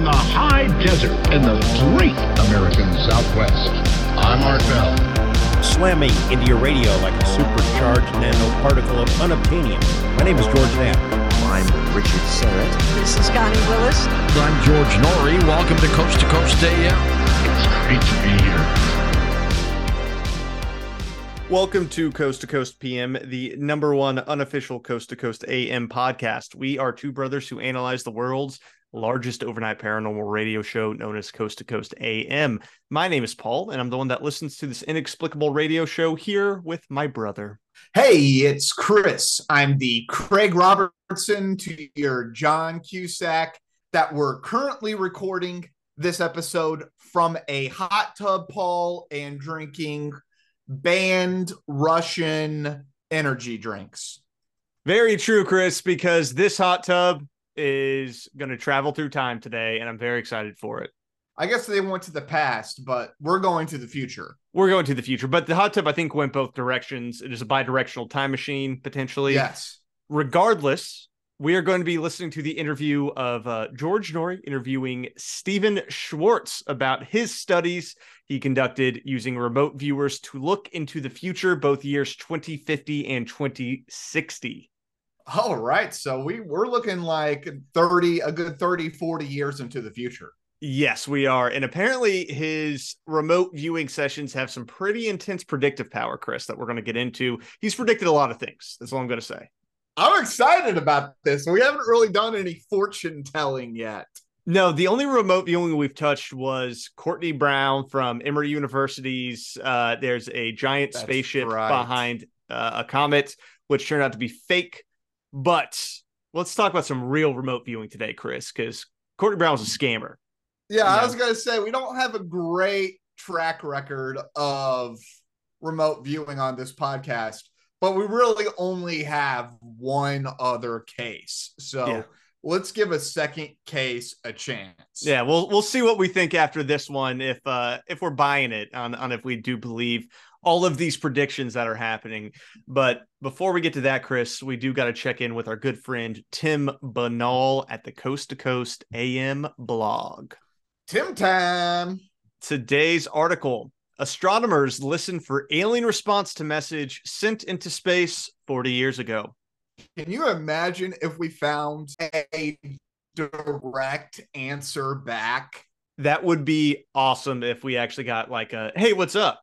from the high desert in the great American Southwest. I'm Art Bell. Slamming into your radio like a supercharged nanoparticle of unobtainium. My name is George Knapp. I'm Richard Syrett. This is Connie Willis. I'm George Noory. Welcome to Coast to Coast AM. It's great to be here. Welcome to Coast to Coast PM, the number one unofficial Coast to Coast AM podcast. We are two brothers who analyze the world's largest overnight paranormal radio show known as Coast to Coast AM. My name is Paul, and I'm the one that listens to this inexplicable radio show here with my brother. Hey, it's Chris. I'm the Craig Robertson to your John Cusack that we're currently recording this episode from a hot tub, Paul, and drinking banned Russian energy drinks. Very true, Chris, because this hot tub is going to travel through time today, and I'm very excited for it. I guess they went to the past, but we're going to the future. We're going to the future, but the hot tub, I think, went both directions. It is a bi directional time machine, potentially. Yes. Regardless, we are going to be listening to the interview of uh, George Noory interviewing Stephan Schwartz about his studies he conducted using remote viewers to look into the future, both years 2050 and 2060. All right. So we, we're looking like 30, a good 30, 40 years into the future. Yes, we are. And apparently, his remote viewing sessions have some pretty intense predictive power, Chris, that we're going to get into. He's predicted a lot of things. That's all I'm going to say. I'm excited about this. We haven't really done any fortune telling yet. No, the only remote viewing we've touched was Courtney Brown from Emory University's. Uh, there's a giant That's spaceship right. behind uh, a comet, which turned out to be fake. But let's talk about some real remote viewing today, Chris, because Courtney Brown was a scammer. Yeah, I was going to say, we don't have a great track record of remote viewing on this podcast, but we really only have one other case. So Yeah. Let's give a second case a chance. Yeah, we'll we'll see what we think after this one if uh if we're buying it on on if we do believe all of these predictions that are happening. But before we get to that, Chris, we do got to check in with our good friend Tim Binnall at the Coast to Coast AM blog. Tim Tam. Today's article Astronomers listen for alien response to message sent into space 40 years ago. Can you imagine if we found a direct answer back? That would be awesome if we actually got like a hey, what's up?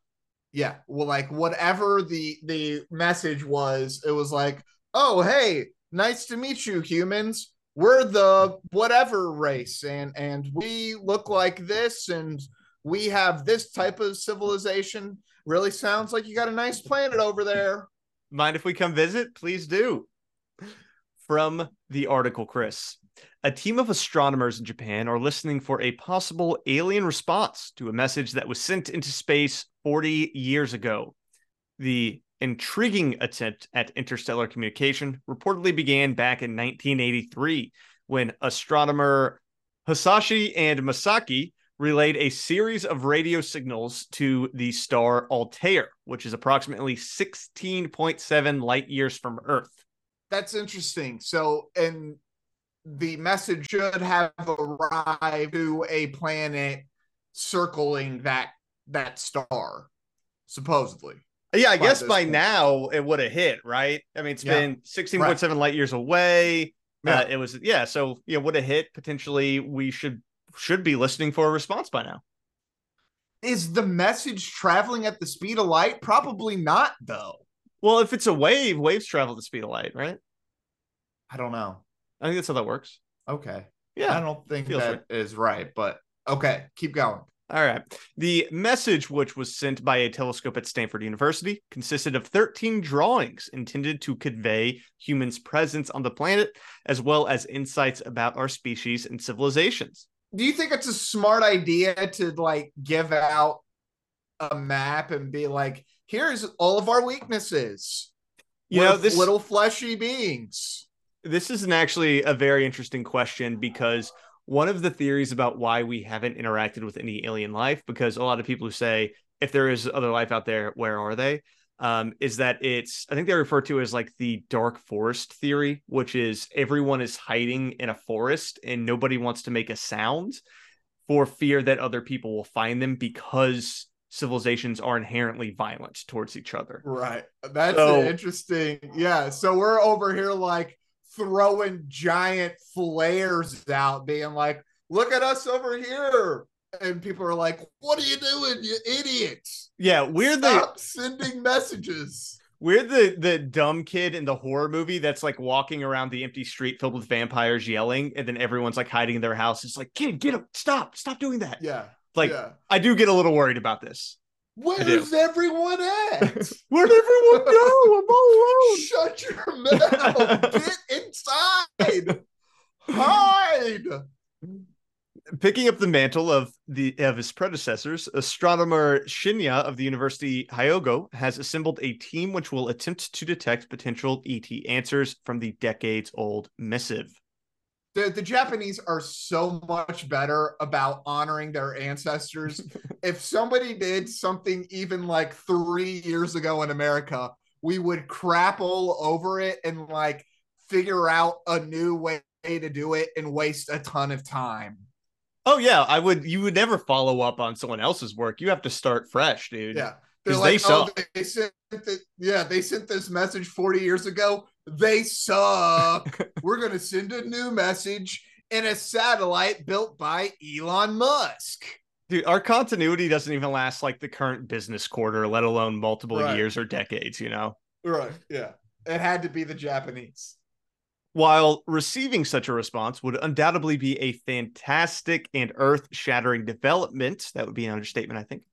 Yeah, well, like whatever the the message was, it was like, "Oh, hey, nice to meet you, humans. We're the whatever race, and and we look like this, and we have this type of civilization. Really sounds like you got a nice planet over there." Mind if we come visit? Please do. From the article, Chris. A team of astronomers in Japan are listening for a possible alien response to a message that was sent into space 40 years ago. The intriguing attempt at interstellar communication reportedly began back in 1983 when astronomer Hisashi and Masaki relayed a series of radio signals to the star Altair, which is approximately 16.7 light years from Earth. That's interesting. So, and the message should have arrived to a planet circling that that star, supposedly. Yeah, I By guess by point. now it would have hit, right? I mean, it's Yeah. been 16.7 light years away. Yeah. Uh, it was, yeah. So, yeah, would have hit. Potentially, we should should be listening for a response by now. Is the message traveling at the speed of light? Probably not, though. Well, if it's a wave, waves travel the speed of light, right? I don't know. I think that's how that works. Okay. Yeah. I don't think that is right, but okay, keep going. All right. The message, which was sent by a telescope at Stanford University, consisted of 13 drawings intended to convey humans' presence on the planet, as well as insights about our species and civilizations. Do you think it's a smart idea to like give out a map and be like, here's all of our weaknesses? You We're know, this little fleshy beings. this is an actually a very interesting question because one of the theories about why we haven't interacted with any alien life, because a lot of people who say if there is other life out there, where are they? um, is that it's I think they refer to as like the dark forest theory, which is everyone is hiding in a forest and nobody wants to make a sound for fear that other people will find them because civilizations are inherently violent towards each other. Right. That's So- interesting. Yeah. So we're over here like throwing giant flares out, being like, look at us over here. And people are like, what are you doing, you idiots? Yeah, we're the sending messages. we're the the dumb kid in the horror movie that's like walking around the empty street filled with vampires yelling, and then everyone's like hiding in their house. It's like, kid, get up, stop, stop doing that. Yeah. Like, yeah. I do get a little worried about this. Where's everyone at? Where'd everyone go? I'm all alone. Shut your mouth. Get inside. Hide. Picking up the mantle of the of his predecessors, astronomer Shinya of the University Hyogo has assembled a team which will attempt to detect potential ET answers from the decades-old missive. The, the Japanese are so much better about honoring their ancestors. if somebody did something even like three years ago in America, we would crap all over it and like figure out a new way to do it and waste a ton of time. Oh yeah, I would. You would never follow up on someone else's work. You have to start fresh, dude. Yeah. They're like, they oh, they sent the, yeah, they sent this message 40 years ago. They suck. We're gonna send a new message in a satellite built by Elon Musk. Dude, our continuity doesn't even last like the current business quarter, let alone multiple Right. years or decades. You know. Right. Yeah. It had to be the Japanese. While receiving such a response would undoubtedly be a fantastic and earth shattering development, that would be an understatement, I think.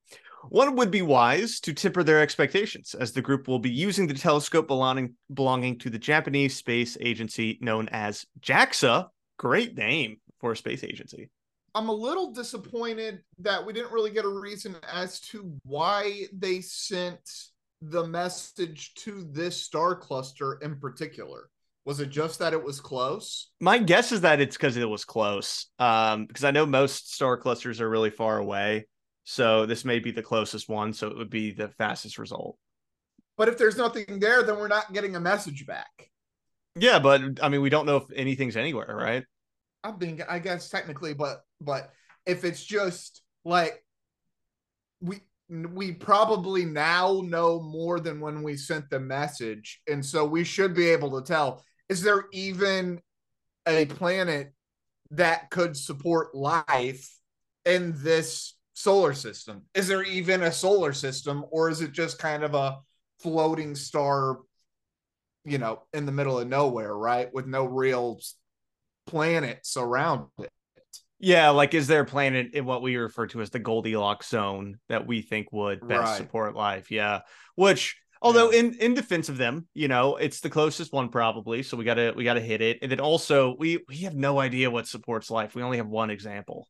One would be wise to temper their expectations, as the group will be using the telescope belonging, belonging to the Japanese space agency known as JAXA. Great name for a space agency. I'm a little disappointed that we didn't really get a reason as to why they sent the message to this star cluster in particular. Was it just that it was close? My guess is that it's because it was close, um, because I know most star clusters are really far away. So this may be the closest one, so it would be the fastest result. But if there's nothing there, then we're not getting a message back. Yeah, but I mean, we don't know if anything's anywhere, right? I mean, I guess technically, but but if it's just like we we probably now know more than when we sent the message, and so we should be able to tell. Is there even a planet that could support life in this solar system? Is there even a solar system, or is it just kind of a floating star? You know, in the middle of nowhere, right, with no real planets around it. Yeah, like is there a planet in what we refer to as the Goldilocks zone that we think would best Right. support life? Yeah. Which although Yeah. in in defense of them, you know, it's the closest one probably, so we got to we got to hit it. And then also we we have no idea what supports life. We only have one example.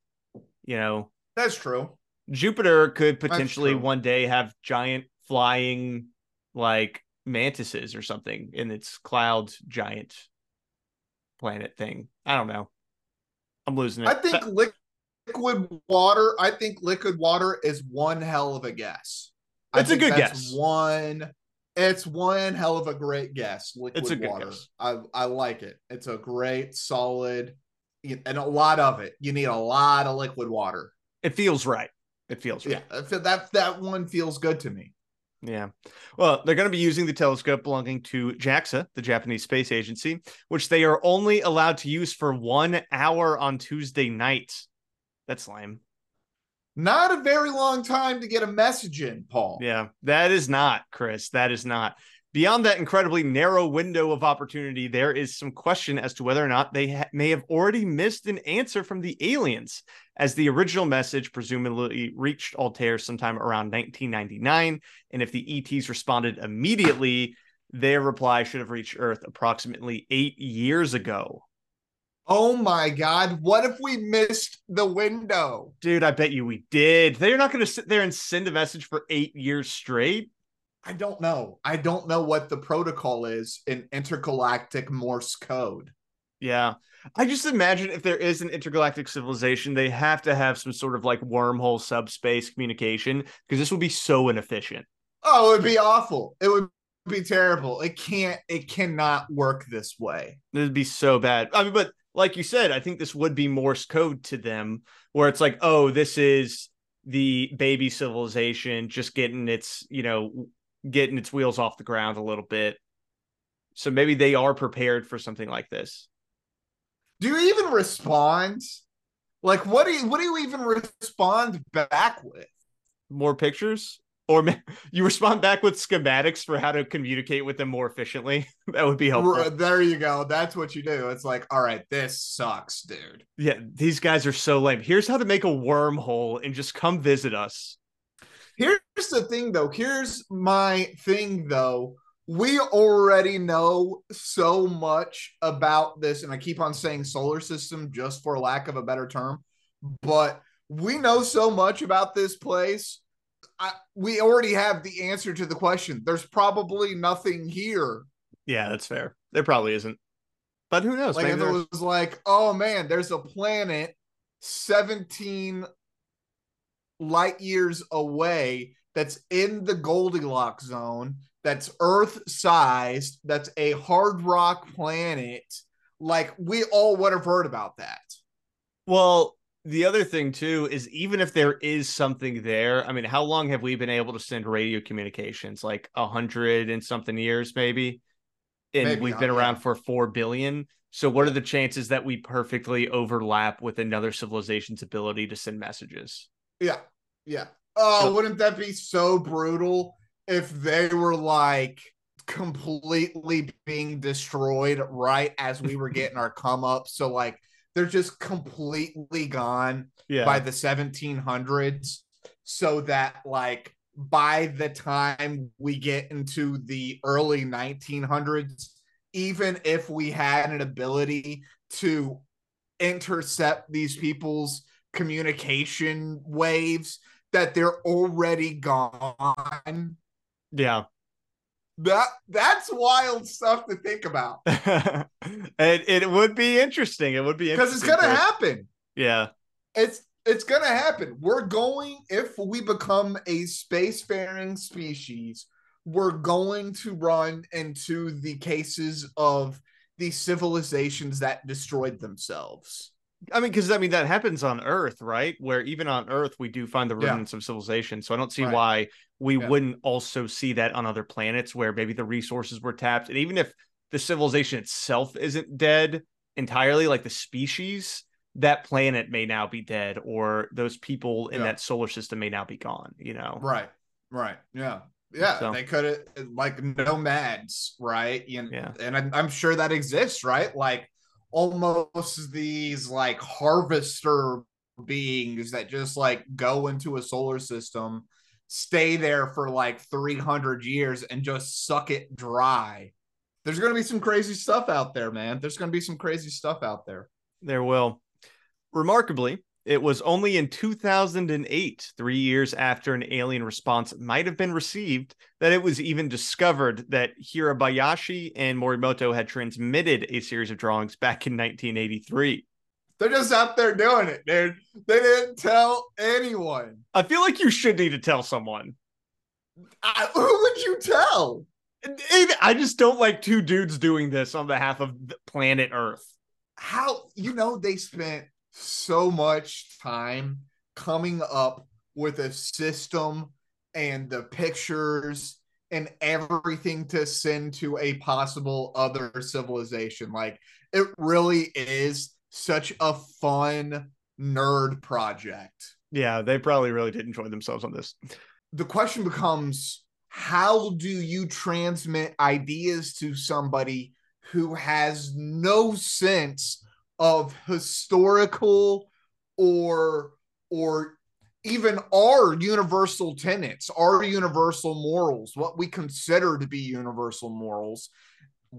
You know, That's true. Jupiter could potentially one day have giant flying like mantises or something in its cloud giant planet thing. I don't know. I'm losing it. I think liquid water. I think liquid water is one hell of a guess. It's a good guess. One, it's one hell of a great guess. Liquid It's a good water. guess. I I like it. It's a great, solid, and a lot of it. You need a lot of liquid water. It feels right. It feels right. Yeah, uh, that that one feels good to me. Yeah. Well, they're going to be using the telescope belonging to JAXA, the Japanese Space Agency, which they are only allowed to use for one hour on Tuesday night. That's lame. Not a very long time to get a message in, Paul. Yeah, that is not, Chris. That is not. Beyond that incredibly narrow window of opportunity, there is some question as to whether or not they ha- may have already missed an answer from the aliens, as the original message presumably reached Altair sometime around 1999. And if the ETs responded immediately, their reply should have reached Earth approximately eight years ago. Oh my God! What if we missed the window? Dude, I bet you we did. They're not going to sit there and send a message for eight years straight. I don't know. I don't know what the protocol is in intergalactic Morse code. Yeah. I just imagine if there is an intergalactic civilization, they have to have some sort of like wormhole subspace communication because this would be so inefficient. Oh, it would be awful. It would be terrible. It can't. It cannot work this way. It'd be so bad. I mean, but like you said, I think this would be Morse code to them, where it's like, oh, this is the baby civilization just getting its, you know, getting its wheels off the ground a little bit. So maybe they are prepared for something like this. Do you even respond? Like, what do you what do you even respond back with? More pictures? Or you respond back with schematics for how to communicate with them more efficiently. that would be helpful. There you go. That's what you do. It's like, all right, this sucks, dude. Yeah, these guys are so lame. Here's how to make a wormhole and just come visit us. Here's the thing, though. Here's my thing, though. We already know so much about this, and I keep on saying solar system just for lack of a better term, but we know so much about this place. I, we already have the answer to the question. There's probably nothing here. Yeah, that's fair. There probably isn't. But who knows? Like Maybe if it was like, oh man, there's a planet 17 light years away that's in the Goldilocks zone, that's Earth sized, that's a hard rock planet. Like we all would have heard about that. Well, the other thing too is even if there is something there, I mean, how long have we been able to send radio communications? Like a hundred and something years, maybe. And Maybe, we've been around for four billion. So what are the chances that we perfectly overlap with another civilization's ability to send messages? Yeah. Yeah. Oh, So- wouldn't that be so brutal if they were like completely being destroyed right as we were getting our come up? So, like, they're just completely gone Yeah. by the 1700s so that, like, by the time we get into the early 1900s, even if we had an ability to intercept these people's communication waves that they're already gone yeah. that that's wild stuff to think about it, it would be interesting. It would be because it's gonna to- happen Yeah. it's it's gonna happen we're going if we become a spacefaring species we're going to run into the cases of the civilizations that destroyed themselves I mean, because I mean that happens on Earth, right? Where even on Earth we do find the Yeah. remnants of civilization. So I don't see Right. why we Yeah. wouldn't also see that on other planets where maybe the resources were tapped, and even if the civilization itself isn't dead entirely, like the species, that planet may now be dead, or those people in Yeah. that solar system may now be gone. You know? Right. Right. Yeah. Yeah. So- They could have like nomads, right? You Yeah. And I'm, I'm sure that exists, right? Like almost these like harvester beings that just like go into a solar system, stay there for like 300 years and just suck it dry. There's going to be some crazy stuff out there, man. There's going to be some crazy stuff out there. There will. Remarkably, it was only in 2008, three years after an alien response might have been received, that it was even discovered that Hirabayashi and Morimoto had transmitted a series of drawings back in 1983. They're just out there doing it, dude. They didn't tell anyone. I feel like you should need to tell someone. I, who would you tell? I just don't like two dudes doing this on behalf of planet Earth. how you know they spent so much time coming up with a system and the pictures and everything to send to a possible other civilization like it really is such a fun nerd project Yeah, they probably really did enjoy themselves on this. the question becomes how do you transmit ideas to somebody who has no sense of historical or or even our universal tenets our universal morals what we consider to be universal morals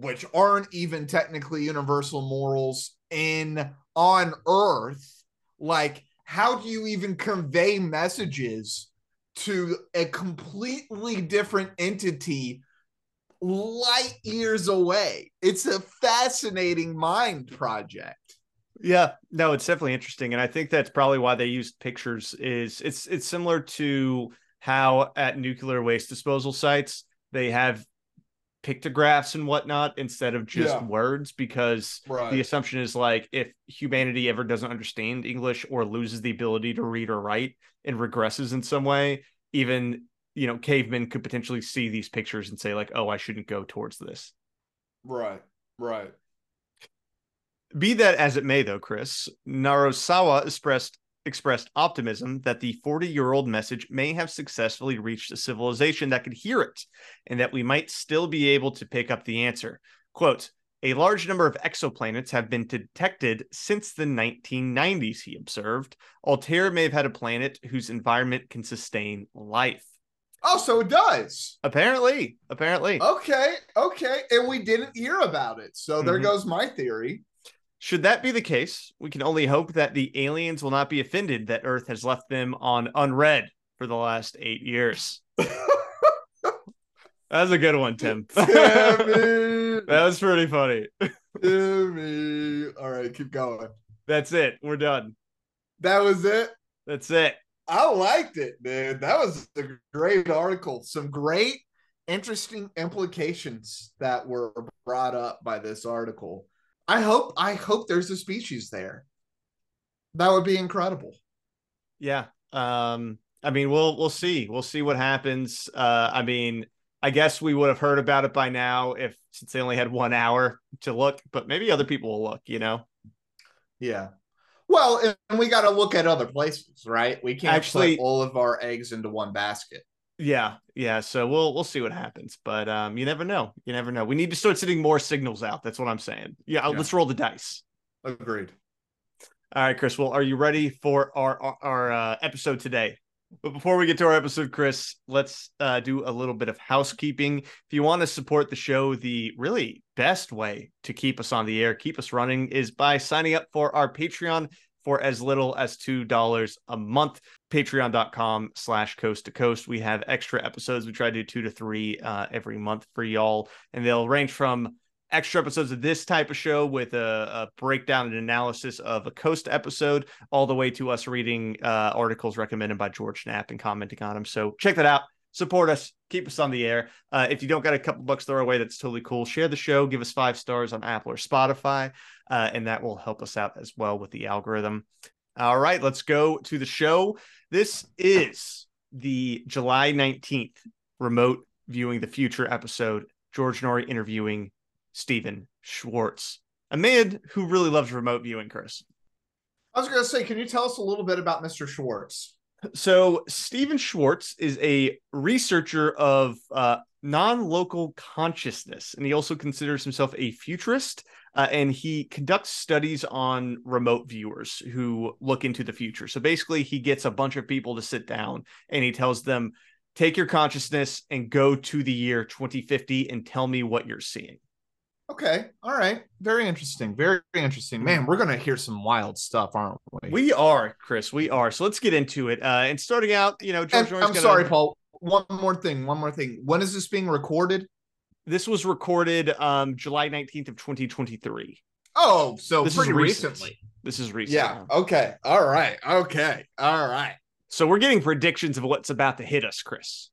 which aren't even technically universal morals in on earth. Like how do you even convey messages to a completely different entity light years away. It's a fascinating mind project. Yeah, no, it's definitely interesting, and I think that's probably why they used pictures. Is it's it's similar to how at nuclear waste disposal sites they have pictographs and whatnot instead of just Yeah. words because Right. the assumption is like if humanity ever doesn't understand English or loses the ability to read or write and regresses in some way, even you know, cavemen could potentially see these pictures and say, like, oh, I shouldn't go towards this. Right. Right. Be that as it may, though, Chris, Narusawa expressed expressed optimism that the 40 year old message may have successfully reached a civilization that could hear it, and that we might still be able to pick up the answer. Quote, a large number of exoplanets have been detected since the 1990s, he observed. Altair may have had a planet whose environment can sustain life. Oh, so it does. Apparently, apparently. Okay. Okay. And we didn't hear about it. So there Mhm. goes my theory. Should that be the case, we can only hope that the aliens will not be offended that Earth has left them on unread for the last eight years. That was a good one, Tim. that was pretty funny. All right, keep going. That's it. We're done. That was it. That's it. I liked it, dude. That was a great article. Some great, interesting implications that were brought up by this article. I hope I hope there's a species there. That would be incredible. Yeah. Um, I mean, we'll we'll see. We'll see what happens. Uh, I mean, I guess we would have heard about it by now if since they only had one hour to look, but maybe other people will look, you know. Yeah. Well, and we got to look at other places, right? We can't Actually- put all of our eggs into one basket. Yeah, yeah. So we'll we'll see what happens, but um, you never know. You never know. We need to start sending more signals out. That's what I'm saying. Yeah, Yeah. let's roll the dice. Agreed. All right, Chris. Well, are you ready for our our, our uh, episode today? But before we get to our episode, Chris, let's uh, do a little bit of housekeeping. If you want to support the show, the really best way to keep us on the air, keep us running, is by signing up for our Patreon for as little as $2 a month. Patreon.com slash coast to coast. We have extra episodes. We try to do two to three uh, every month for y'all, and they'll range from extra episodes of this type of show with a, a breakdown and analysis of a coast episode all the way to us reading uh, articles recommended by george knapp and commenting on them so check that out. Support us. Keep us on the air. Uh, if you don't got a couple bucks throw away. That's totally cool. Share the show. Give us five stars on apple or spotify uh, and that will help us out as well with the algorithm all right let's go to the show this is the july 19th remote viewing the future episode george Noory interviewing Stephan Schwartz, a man who really loves remote viewing, Chris. I was going to say, can you tell us a little bit about Mr. Schwartz? So, Stephan Schwartz is a researcher of uh, non local consciousness, and he also considers himself a futurist. Uh, and he conducts studies on remote viewers who look into the future. So, basically, he gets a bunch of people to sit down and he tells them, Take your consciousness and go to the year 2050 and tell me what you're seeing. Okay. All right. Very interesting. Very interesting. Man, we're going to hear some wild stuff, aren't we? We are, Chris. We are. So let's get into it. Uh, and starting out, you know, George And I'm gonna- sorry, Paul. One more thing. One more thing. When is this being recorded? This was recorded um July 19th of 2023. Oh, so This is pretty recent. recently. This is recent. Yeah. Okay. All right. Okay. All right. So we're getting predictions of what's about to hit us, Chris.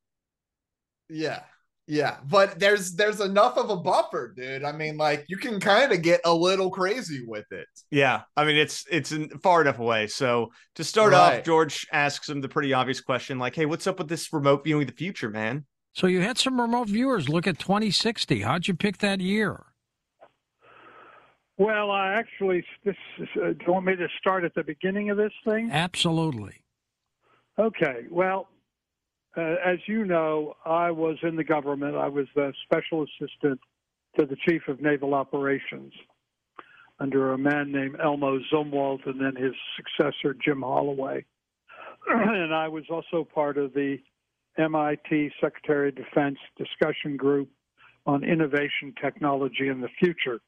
Yeah. Yeah. But there's there's enough of a buffer, dude. I mean, like you can kind of get a little crazy with it. Yeah, I mean it's it's in, far enough away. So to start Right. off, George asks him the pretty obvious question, like, "Hey, what's up with this remote viewing the future, man?" So you had some remote viewers look at 2060. How'd you pick that year? Well, I actually, this is, uh, do you want me to start at the beginning of this thing? Absolutely. Okay. Well, uh, as you know, I was in the government. I was the special assistant to the chief of naval operations under a man named Elmo Zumwalt and then his successor, Jim Holloway. and I was also part of the MIT Secretary of Defense discussion group on innovation, technology, in the future.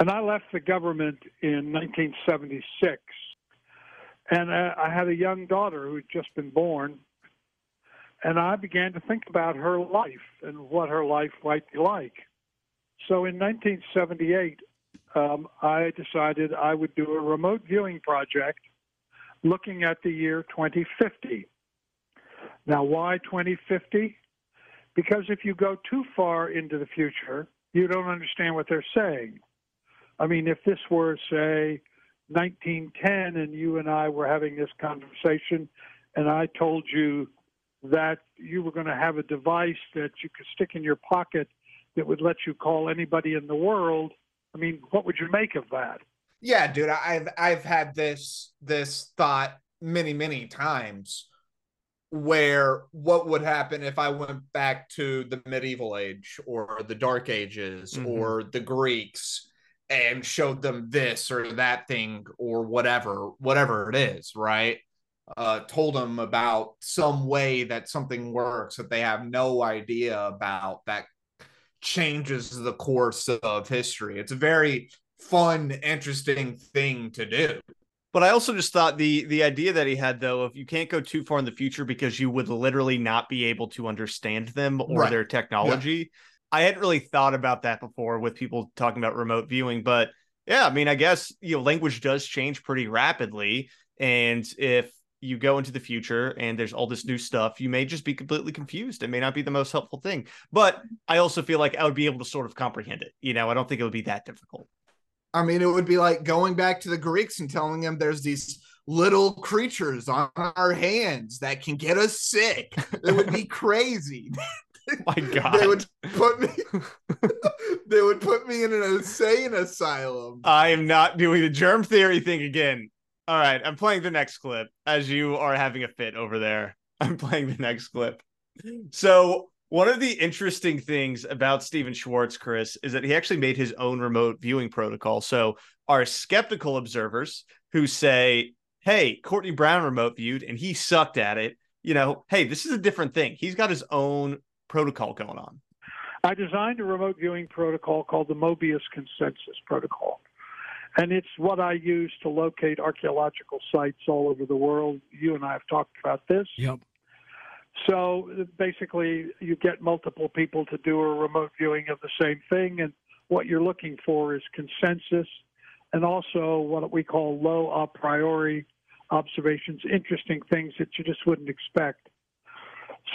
And I left the government in 1976. And uh, I had a young daughter who had just been born. And I began to think about her life and what her life might be like. So in 1978, um, I decided I would do a remote viewing project looking at the year 2050. Now, why 2050? Because if you go too far into the future, you don't understand what they're saying. I mean, if this were, say, 1910 and you and I were having this conversation and I told you that you were going to have a device that you could stick in your pocket that would let you call anybody in the world, I mean, what would you make of that? Yeah, dude, I've I've had this this thought many many times where what would happen if I went back to the medieval age or the dark ages mm-hmm. or the Greeks and showed them this or that thing or whatever whatever it is, right? Uh, told them about some way that something works that they have no idea about that changes the course of history. It's a very fun, interesting thing to do. But I also just thought the the idea that he had though, if you can't go too far in the future because you would literally not be able to understand them or right. their technology. Yeah. I hadn't really thought about that before with people talking about remote viewing, but yeah, I mean, I guess you know, language does change pretty rapidly, and if you go into the future and there's all this new stuff, you may just be completely confused. It may not be the most helpful thing, but I also feel like I would be able to sort of comprehend it. You know, I don't think it would be that difficult. I mean, it would be like going back to the Greeks and telling them there's these little creatures on our hands that can get us sick. It would be crazy. My God, they would put me. they would put me in an insane asylum. I am not doing the germ theory thing again. All right, I'm playing the next clip as you are having a fit over there. I'm playing the next clip. So one of the interesting things about Stephan Schwartz, Chris, is that he actually made his own remote viewing protocol. So our skeptical observers who say, hey, Courtney Brown remote viewed and he sucked at it, you know, hey, this is a different thing. He's got his own protocol going on. I designed a remote viewing protocol called the Mobius Consensus Protocol. And it's what I use to locate archaeological sites all over the world. You and I have talked about this. Yep. So basically, you get multiple people to do a remote viewing of the same thing, and what you're looking for is consensus and also what we call low a priori observations, interesting things that you just wouldn't expect.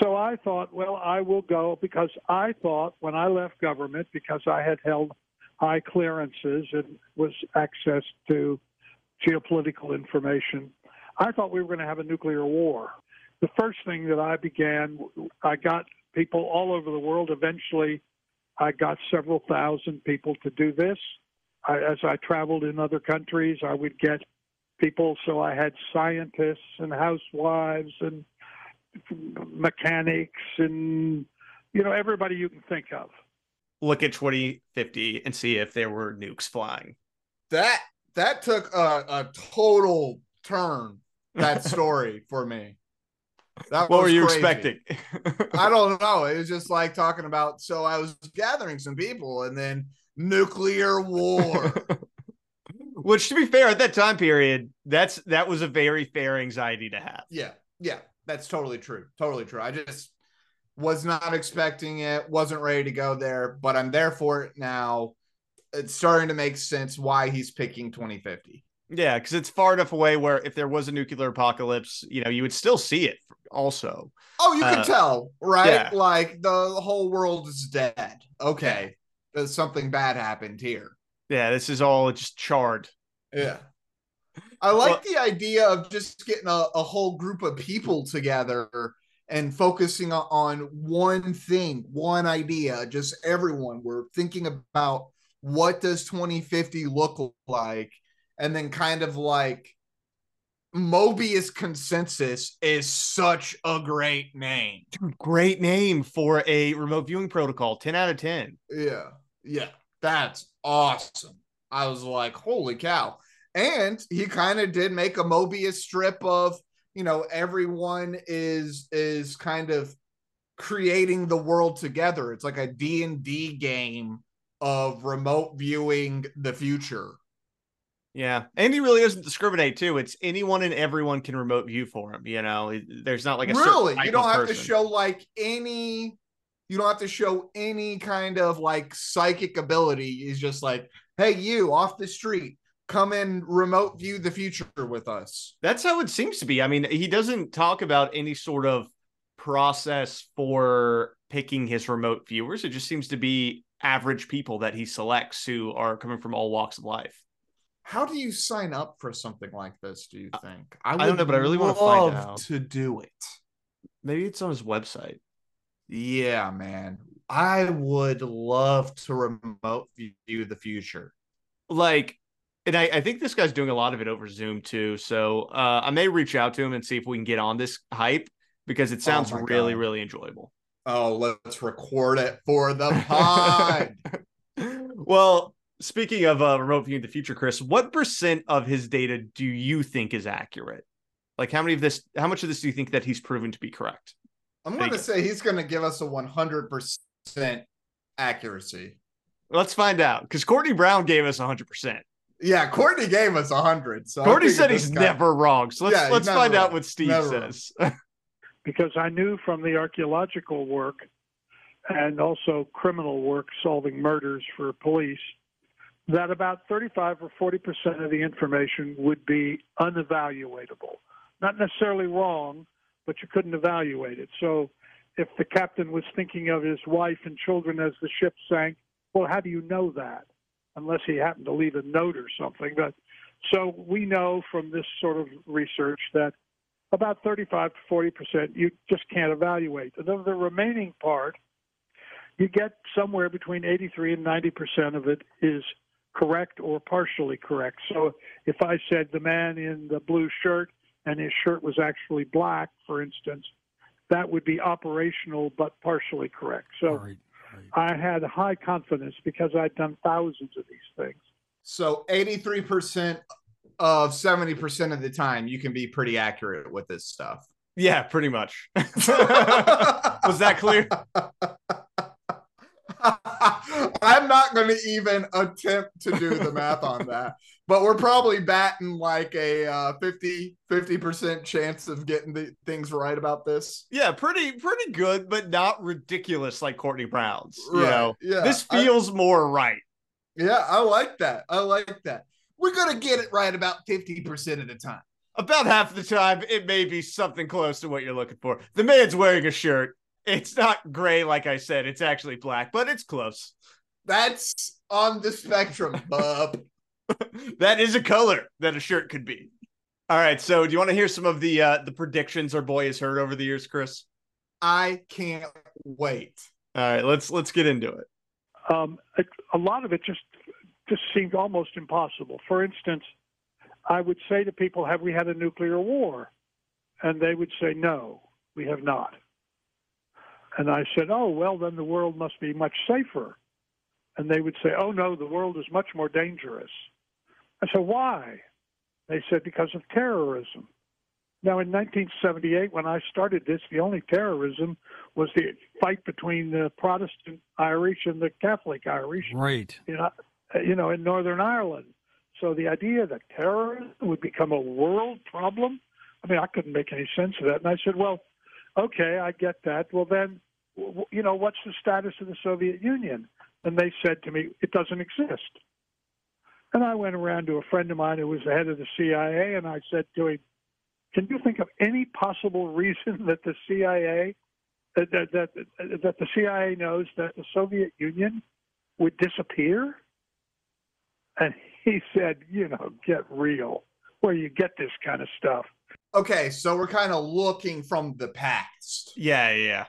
So I thought, well, I will go because I thought when I left government, because I had held high clearances and was access to geopolitical information, I thought we were going to have a nuclear war the first thing that I began, I got people all over the world. Eventually, I got several thousand people to do this. I, as I traveled in other countries, I would get people. So I had scientists and housewives and mechanics and you know everybody you can think of. Look at 2050 and see if there were nukes flying. That that took a, a total turn. That story for me. That what were you crazy. expecting? I don't know. It was just like talking about. So I was gathering some people, and then nuclear war. Which, to be fair, at that time period, that's that was a very fair anxiety to have. Yeah, yeah, that's totally true. Totally true. I just was not expecting it. Wasn't ready to go there, but I'm there for it now. It's starting to make sense why he's picking 2050. Yeah, because it's far enough away where if there was a nuclear apocalypse, you know, you would still see it also. Oh, you can uh, tell, right? Yeah. Like the whole world is dead. Okay. Yeah. Something bad happened here. Yeah, this is all just charred. Yeah. I like well, the idea of just getting a, a whole group of people together and focusing on one thing, one idea. Just everyone. We're thinking about what does 2050 look like and then kind of like Mobius Consensus is such a great name. Dude, great name for a remote viewing protocol. 10 out of 10. Yeah. Yeah. That's awesome. I was like, holy cow. And he kind of did make a Mobius strip of, you know, everyone is is kind of creating the world together. It's like a D&D game of remote viewing the future yeah, and he really doesn't discriminate too. It's anyone and everyone can remote view for him. You know, there's not like a really. You don't have person. to show like any. You don't have to show any kind of like psychic ability. He's just like, hey, you off the street, come and remote view the future with us. That's how it seems to be. I mean, he doesn't talk about any sort of process for picking his remote viewers. It just seems to be average people that he selects who are coming from all walks of life. How do you sign up for something like this? Do you think? I don't know, but I really wanna find out. to do it. Maybe it's on his website. Yeah, man. I would love to remote view the future. Like, and I, I think this guy's doing a lot of it over Zoom too. So uh, I may reach out to him and see if we can get on this hype because it sounds my really, God. really enjoyable. Oh, let's record it for the pod. well, speaking of uh, remote viewing the future, Chris, what percent of his data do you think is accurate? Like, how many of this? How much of this do you think that he's proven to be correct? I'm going to say he's going to give us a 100% accuracy. Let's find out because Courtney Brown gave us 100. percent Yeah, Courtney gave us 100. So Courtney said he's guy- never wrong. So let's Yeah, let's never find out what Steve Never says. because I knew from the archaeological work and also criminal work solving murders for police that about 35 or 40 percent of the information would be unevaluatable. Not necessarily wrong, but you couldn't evaluate it. So if the captain was thinking of his wife and children as the ship sank, well, how do you know that? Unless he happened to leave a note or something. But so we know from this sort of research that about 35 to 40 percent you just can't evaluate. And of the remaining part, you get somewhere between 83 and 90 percent of it is correct or partially correct. So if I said the man in the blue shirt and his shirt was actually black, for instance, that would be operational but partially correct. So Right, right. I had high confidence because I'd done thousands of these things. So 83% of 70% of the time, you can be pretty accurate with this stuff. Yeah, pretty much. Was that clear? I'm not going to even attempt to do the math on that, but we're probably batting like a uh, 50 50% chance of getting the things right about this. Yeah, pretty pretty good, but not ridiculous like Courtney Brown's. You know, yeah, this I- feels more right. Yeah, I like that. I like that. We're going to get it right about 50% of the time. About half the time, it may be something close to what you're looking for. The man's wearing a shirt. It's not gray, like I said. It's actually black, but it's close. That's on the spectrum, bub. that is a color that a shirt could be. All right. So, do you want to hear some of the uh, the predictions our boy has heard over the years, Chris? I can't wait. All right. Let's let's get into it. um, a, a lot of it just just seemed almost impossible. For instance, I would say to people, "Have we had a nuclear war?" And they would say, "No, we have not." And I said, "Oh, well, then the world must be much safer." And they would say, "Oh no, the world is much more dangerous." I said, "Why?" They said, "Because of terrorism." Now, in 1978, when I started this, the only terrorism was the fight between the Protestant Irish and the Catholic Irish, Right. you know, uh, you know, in Northern Ireland. So the idea that terrorism would become a world problem, I mean, I couldn't make any sense of that. And I said, well, okay, I get that. Well, then, you know, what's the status of the Soviet Union? And they said to me, it doesn't exist. And I went around to a friend of mine who was the head of the CIA, and I said to him, can you think of any possible reason that the CIA that that that, that the CIA knows that the Soviet Union would disappear? And he said, you know, get real. Where you get this kind of stuff. Okay, so we're kind of looking from the past. Yeah, yeah.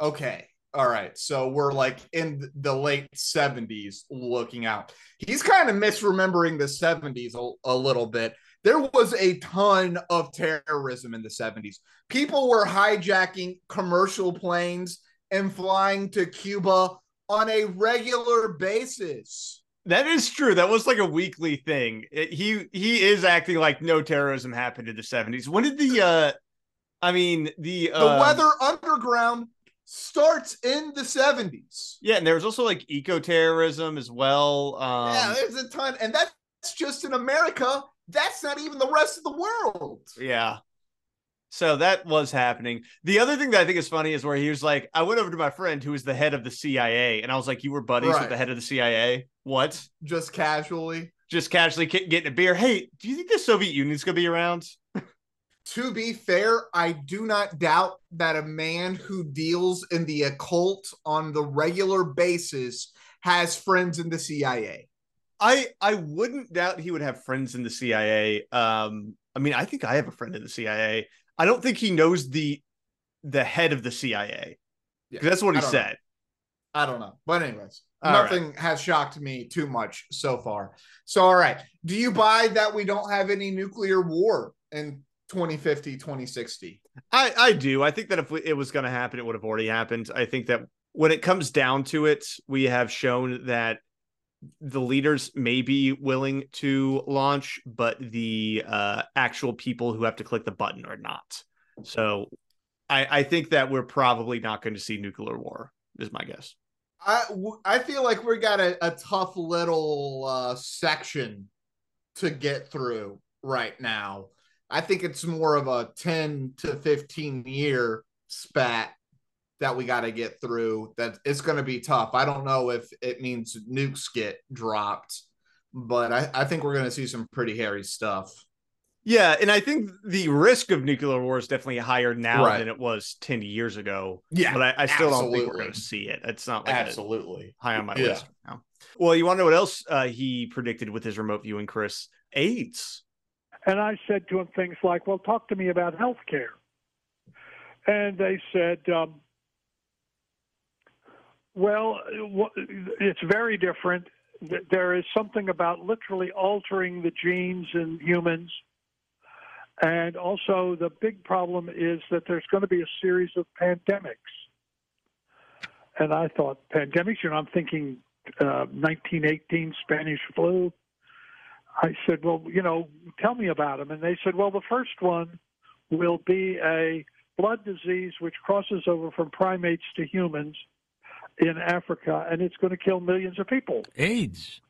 Okay. All right. So we're like in the late 70s looking out. He's kind of misremembering the 70s a, a little bit. There was a ton of terrorism in the 70s. People were hijacking commercial planes and flying to Cuba on a regular basis. That is true. That was like a weekly thing. It- he he is acting like no terrorism happened in the 70s. When did the uh I mean the The uh, Weather Underground starts in the 70s. Yeah, and there was also like eco terrorism as well. Um yeah, there's a ton, and that's just in America. That's not even the rest of the world. Yeah. So that was happening. The other thing that I think is funny is where he was like, I went over to my friend who was the head of the CIA, and I was like, You were buddies with the head of the CIA? What? Just casually. Just casually getting a beer. Hey, do you think the Soviet Union's gonna be around? To be fair, I do not doubt that a man who deals in the occult on the regular basis has friends in the CIA. I I wouldn't doubt he would have friends in the CIA. Um, I mean, I think I have a friend in the CIA. I don't think he knows the the head of the CIA. Yeah, that's what he don't know. said. I don't know. But anyways, All nothing has shocked me too much so far. So all right. Do you buy that we don't have any nuclear war in 2050, 2060? I I do. I think that if it was going to happen, it would have already happened. I think that when it comes down to it, we have shown that the leaders may be willing to launch, but the uh, actual people who have to click the button are not. So I, I think that we're probably not going to see nuclear war. Is my guess. I, I feel like we got a, a tough little uh, section to get through right now. I think it's more of a 10 to 15 year spat that we got to get through. That it's going to be tough. I don't know if it means nukes get dropped, but I, I think we're going to see some pretty hairy stuff. Yeah, and I think the risk of nuclear war is definitely higher now Right. than it was ten years ago. Yeah, but I, I still don't think we're going to see it. It's not like Absolutely. high on my Yeah. list now. Well, you want to know what else uh, he predicted with his remote viewing, Chris? AIDS. And I said to him things like, well, talk to me about health care. And they said, um, well, it's very different. There is something about literally altering the genes in humans. And also, the big problem is that there's going to be a series of pandemics. And I thought, pandemics, you know, I'm thinking uh, 1918 Spanish flu. I said, well, you know, tell me about them. And they said, well, the first one will be a blood disease which crosses over from primates to humans in Africa, and it's going to kill millions of people. AIDS.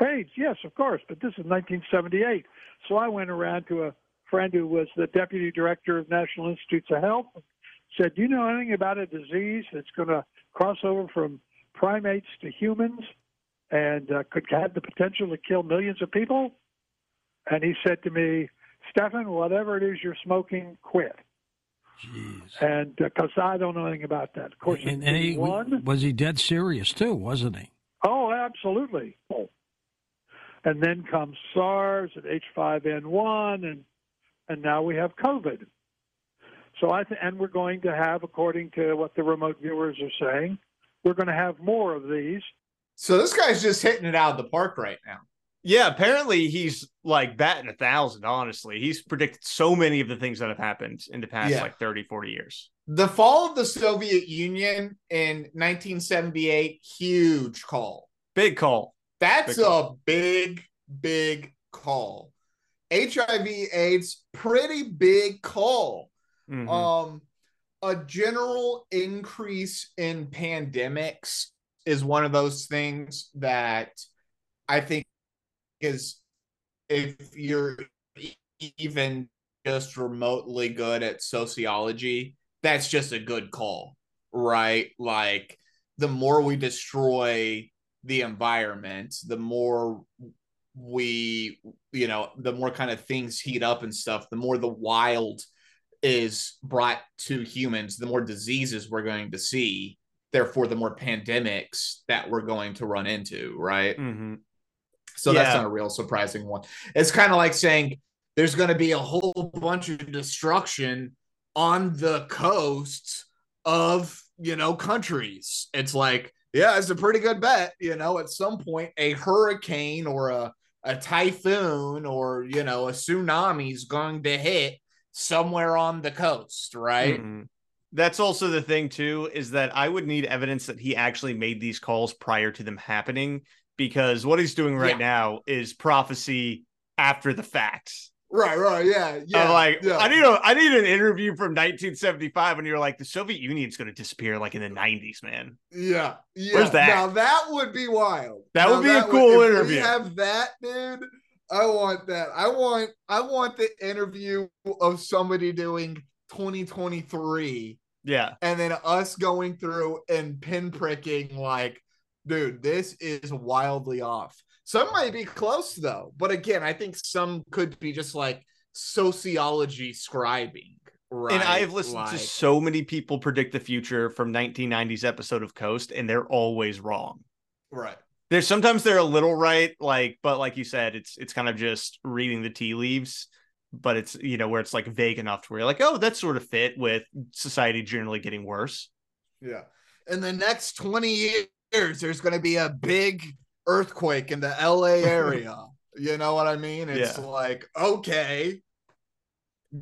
AIDS, yes, of course, but this is 1978. So I went around to a friend who was the deputy director of National Institutes of Health, and said, "Do you know anything about a disease that's going to cross over from primates to humans and uh, could have the potential to kill millions of people?" And he said to me, "Stephan, whatever it is you're smoking, quit." Jeez. And because I don't know anything about that, of course, And, and he, one. was he dead serious too, wasn't he? Oh, absolutely. And then comes SARS and H5N1, and and now we have COVID. So I th- and we're going to have, according to what the remote viewers are saying, we're going to have more of these. So this guy's just hitting it out of the park right now. Yeah, apparently he's like batting a thousand, honestly. He's predicted so many of the things that have happened in the past Yeah. like 30, 40 years. The fall of the Soviet Union in 1978, huge call. Big call. That's Big a big, big call. HIV AIDS, pretty big call. Mhm. Um, a general increase in pandemics is one of those things that I think is if you're even just remotely good at sociology, that's just a good call, right? Like the more we destroy the environment, the more we, you know, the more kind of things heat up and stuff, the more the wild is brought to humans, the more diseases we're going to see. Therefore, the more pandemics that we're going to run into, right? Mhm. So that's not a real surprising one. It's kind of like saying there's going to be a whole bunch of destruction on the coasts of, you know, countries. It's like, yeah, it's a pretty good bet. You know, at some point, a hurricane or a, a typhoon or, you know, a tsunami is going to hit somewhere on the coast, right? Mhm. That's also the thing too is that I would need evidence that he actually made these calls prior to them happening because what he's doing right Yeah. now is prophecy after the fact. Right, right, yeah, yeah. I'm like, yeah. I need a I need an interview from 1975 when you're like the Soviet Union's going to disappear like in the 90s, man. Yeah, yeah. Where's that? Now that would be wild. That Now would be a cool if interview. We have that, dude. I want that. I want. I want the interview of somebody doing 2023, Yeah. and then us going through and pinpricking like, dude, this is wildly off. Some might be close though, but again, I think some could be just like sociology scribing. Right. And I have listened like, to so many people predict the future from 1990s episode of Coast, and they're always wrong. right. There's sometimes they're a little right, like, but like you said, it's it's kind of just reading the tea leaves. But it's you know where it's like vague enough to where you're like, oh, that sort of fit with society generally getting worse. Yeah. In the next 20 years, there's going to be a big earthquake in the LA area. you know what I mean? It's Yeah. like, okay,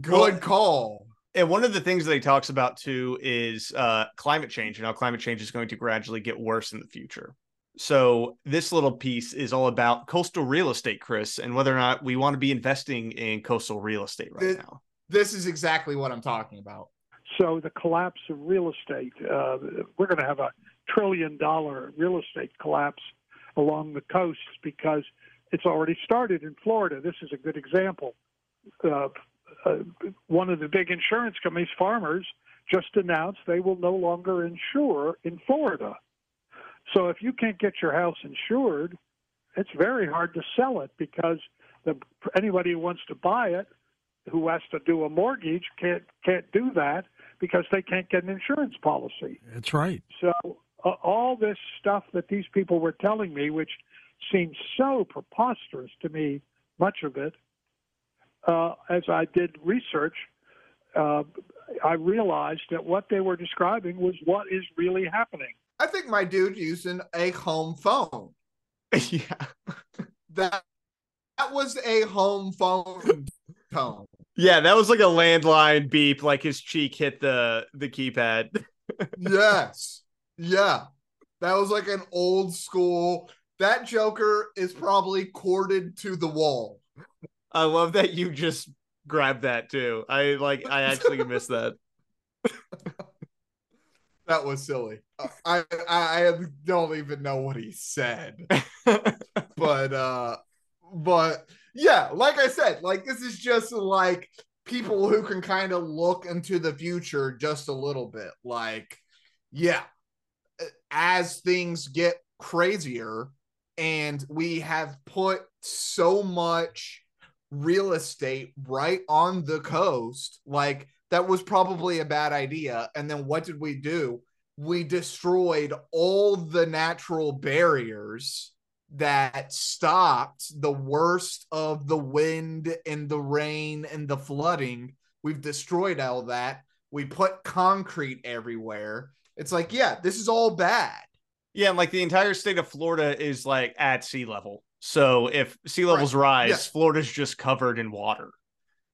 good Well- call. And one of the things that he talks about too is uh, climate change and how climate change is going to gradually get worse in the future. So this little piece is all about coastal real estate, Chris, and whether or not we want to be investing in coastal real estate right The- now. This is exactly what I'm talking about. So the collapse of real estate, uh, we're going to have a trillion dollar real estate collapse along the coasts because it's already started in Florida. This is a good example. Uh, uh, one of the big insurance companies, Farmers, just announced they will no longer insure in Florida. So if you can't get your house insured, it's very hard to sell it because the, anybody who wants to buy it, who has to do a mortgage, can't can't do that because they can't get an insurance policy. That's right. So uh, all this stuff that these people were telling me, which seemed so preposterous to me, much of it, uh, as I did research, uh, I realized that what they were describing was what is really happening. I think my dude using a home phone. yeah. That that was a home phone tone. Yeah, that was like a landline beep, like his cheek hit the the keypad. yes. Yeah. That was like an old school. That Joker is probably corded to the wall. I love that you just grabbed that too. I like I actually missed that. That was silly. I I, I don't even know what he said. but uh but yeah, like I said, like this is just like people who can kind of look into the future just a little bit. Like, yeah, as things get crazier and we have put so much real estate right on the coast, like that was probably a bad idea. And then what did we do? We destroyed all the natural barriers that stopped the worst of the wind and the rain and the flooding. We've destroyed all that. We put concrete everywhere. It's like, yeah, this is all bad. Yeah, and like the entire state of Florida is like at sea level. So if sea levels rise, Yes. Florida's just covered in water.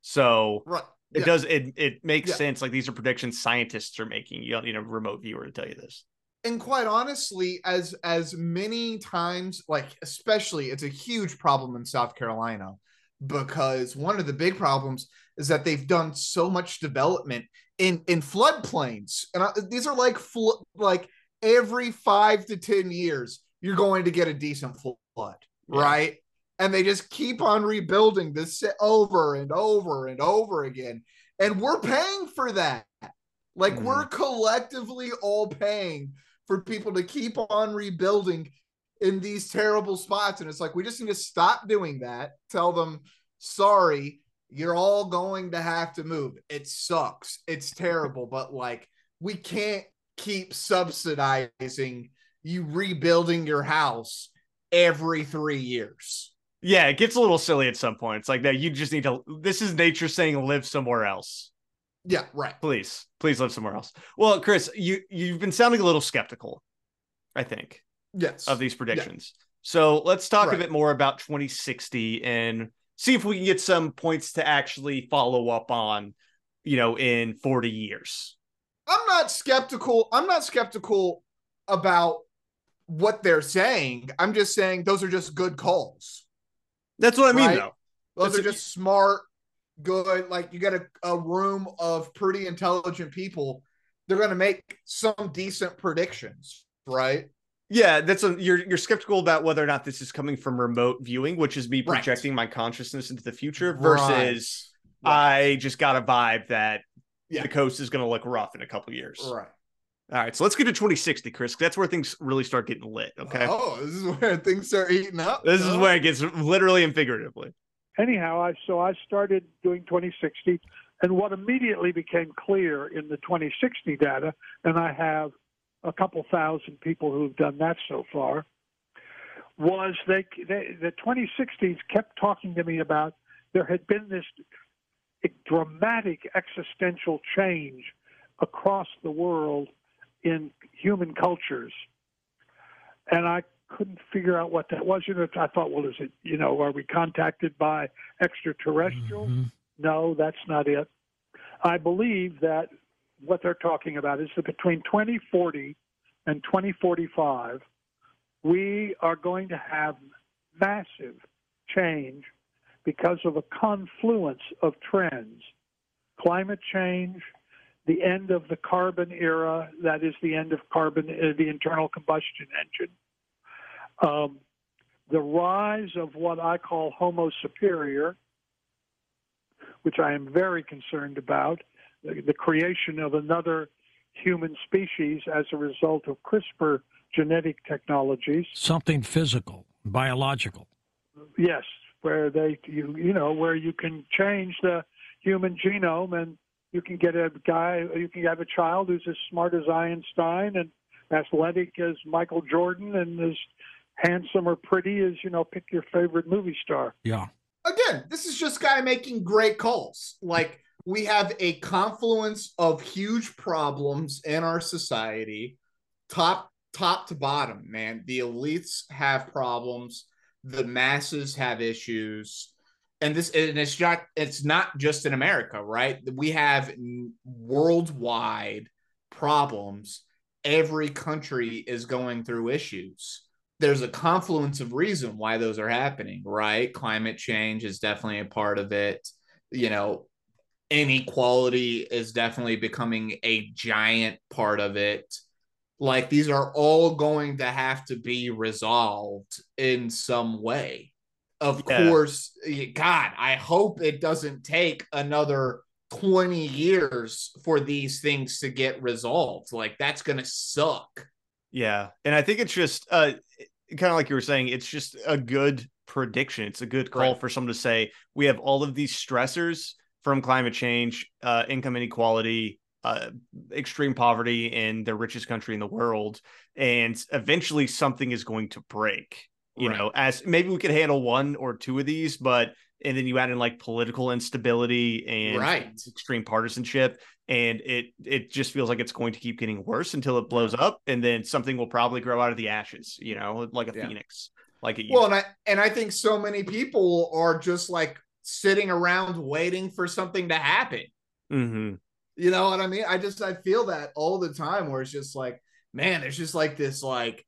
So Right. It Yeah. does it it makes Yeah. sense. Like these are predictions scientists are making. You don't need a remote viewer to tell you this. and quite honestly as as many times like especially it's a huge problem in south carolina because one of the big problems is that they've done so much development in in floodplains and I, these are like flo- like every five to ten years you're going to get a decent flood Yeah. right and they just keep on rebuilding this over and over and over again and we're paying for that like Mhm. we're collectively all paying for people to keep on rebuilding in these terrible spots. And it's like, we just need to stop doing that. Tell them, sorry, you're all going to have to move. It sucks. It's terrible. But like, we can't keep subsidizing you rebuilding your house every three years. Yeah, it gets a little silly at some point. It's like that you just need to this is nature saying live somewhere else. Yeah, right. Please, please live somewhere else. Well, Chris, you you've been sounding a little skeptical, I think, Yes. of these predictions. So let's talk a bit more about 2060 and see if we can get some points to actually follow up on, you know, in 40 years. I'm not skeptical. I'm not skeptical about what they're saying. I'm just saying those are just good calls. That's what I mean, Right. though. Those That's are just smart, good. Like you got a, a room of pretty intelligent people. They're going to make some decent predictions, right? Yeah, that's a you're you're skeptical about whether or not this is coming from remote viewing, which is me Right. projecting my consciousness into the future, Right. versus I just got a vibe that Yeah. the coast is going to look rough in a couple years. Right. All right, so let's get to 2060, Chris. 'cause That's where things really start getting lit. Okay, Oh, this is where things start eating up. this is where it gets literally and figuratively. anyhow, I so I started doing 2060, and what immediately became clear in the 2060 data, and I have a couple thousand people who've done that so far, was they, they the 2060s kept talking to me about there had been this dramatic existential change across the world in human cultures, and I couldn't figure out what that was. You know, I thought, well, is it you know, are we contacted by extraterrestrials? Mm-hmm. No, that's not it. I believe that what they're talking about is that between 2040 and 2045, we are going to have massive change because of a confluence of trends climate change, the end of the carbon era, that is the end of carbon, uh, the internal combustion engine, um, the rise of what I call Homo superior, which I am very concerned about, the, the creation of another human species as a result of CRISPR genetic technologies. Something physical, biological. Yes, where they you you know where you can change the human genome and you can get a guy you can have a child who's as smart as Einstein and athletic as Michael Jordan and as handsome or pretty as you know pick your favorite movie star. Yeah. Again, this is just guy making great calls. Like we have a confluence of huge problems in our society, top top to bottom, man. The elites have problems, the masses have issues. And this and it's not it's not just in America, right? We have worldwide problems. Every country is going through issues. There's a confluence of reason why those are happening, right? Climate change is definitely a part of it. You know, inequality is definitely becoming a giant part of it like these are all going to have to be resolved in some way of yeah. course god i hope it doesn't take another 20 years for these things to get resolved like that's gonna suck yeah and i think it's just uh kind of like you were saying it's just a good prediction it's a good call right. for someone to say we have all of these stressors from climate change uh income inequality uh, extreme poverty in the richest country in the world, and eventually something is going to break. You right. know, as maybe we could handle one or two of these, but and then you add in like political instability and right. extreme partisanship, and it it just feels like it's going to keep getting worse until it blows up, and then something will probably grow out of the ashes. You know, like a yeah. phoenix. Like it well, and I and I think so many people are just like sitting around waiting for something to happen. Mm-hmm. You know what I mean? I just I feel that all the time where it's just like, man, there's just like this like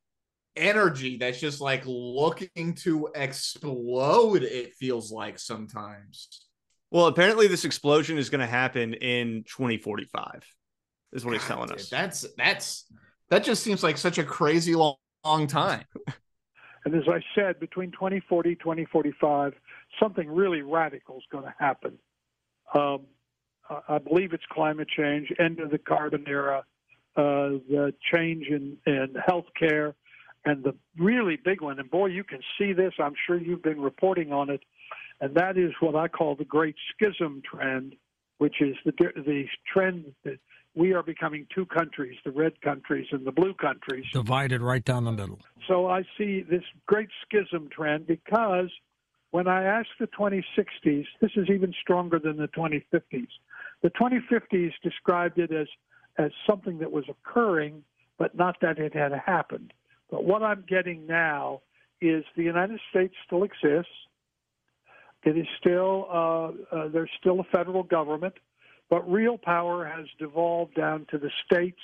energy that's just like looking to explode, it feels like sometimes. Well, apparently this explosion is going to happen in 2045. Is what God, he's telling dude, us. That's that's that just seems like such a crazy long, long time. and as I said, between 2040 2045, something really radical is going to happen. Um, I believe it's climate change, end of the carbon era, uh, the change in, in healthcare, and the really big one. And boy, you can see this. I'm sure you've been reporting on it, and that is what I call the Great Schism trend, which is the the trend that we are becoming two countries, the red countries and the blue countries, divided right down the middle. So I see this great schism trend because when I ask the 2060s, this is even stronger than the 2050s. The 2050s described it as, as something that was occurring, but not that it had happened. But what I'm getting now is the United States still exists. It is still uh, uh, there's still a federal government, but real power has devolved down to the states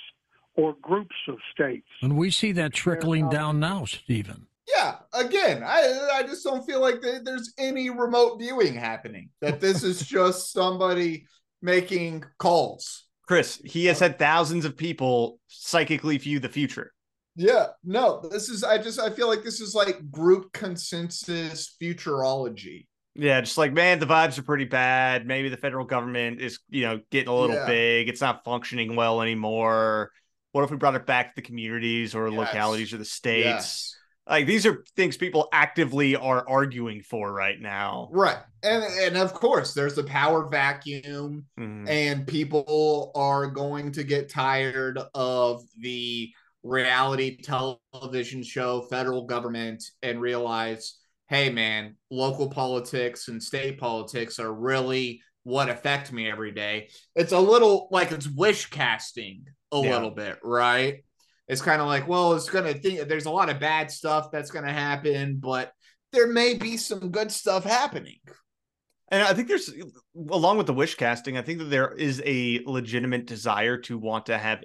or groups of states. And we see that trickling down now, Stephan. Yeah, again, I I just don't feel like there's any remote viewing happening. That this is just somebody making calls. Chris, he has had thousands of people psychically view the future. Yeah, no, this is I just I feel like this is like group consensus futurology. Yeah, just like man, the vibes are pretty bad. Maybe the federal government is, you know, getting a little yeah. big. It's not functioning well anymore. What if we brought it back to the communities or yes. localities or the states? Yes. Like these are things people actively are arguing for right now. Right. And and of course there's the power vacuum Mhm. and people are going to get tired of the reality television show federal government and realize hey man local politics and state politics are really what affect me every day. It's a little like it's wish casting a Yeah. little bit right? It's kind of like well it's gonna think there's a lot of bad stuff that's gonna happen but there may be some good stuff happening. And I think there's, along with the wish casting, I think that there is a legitimate desire to want to have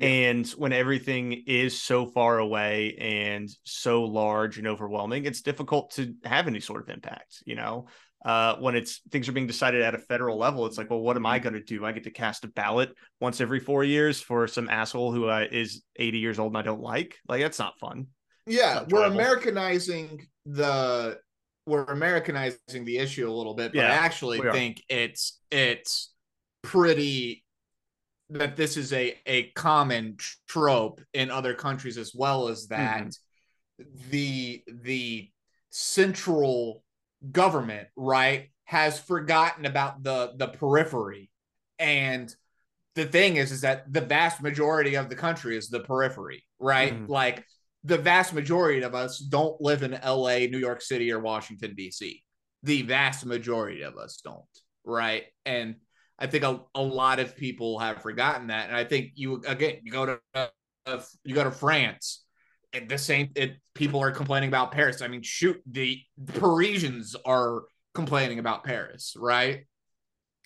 And when everything is so far away and so large and overwhelming, it's difficult to have any sort of impact. You know, uh, when it's things are being decided at a federal level, it's like, well, what am I going to do? I get to cast a ballot once every four years for some asshole who uh, is 80 years old and I don't like. Like, that's not fun. Yeah, Not we're. Americanizing the we're Americanizing the issue a little bit, but Yeah, I actually think it's it's pretty that this is a a common trope in other countries as well as that Mm-hmm. the the central government right has forgotten about the the periphery and the thing is is that the vast majority of the country is the periphery right Mhm. like the vast majority of us don't live in LA, New York City, or Washington, D.C. The vast majority of us don't, right? And I think a, a lot of people have forgotten that. And I think you again, you go to uh, you go to France, and the same it people are complaining about Paris. I mean, shoot, the Parisians are complaining about Paris, right?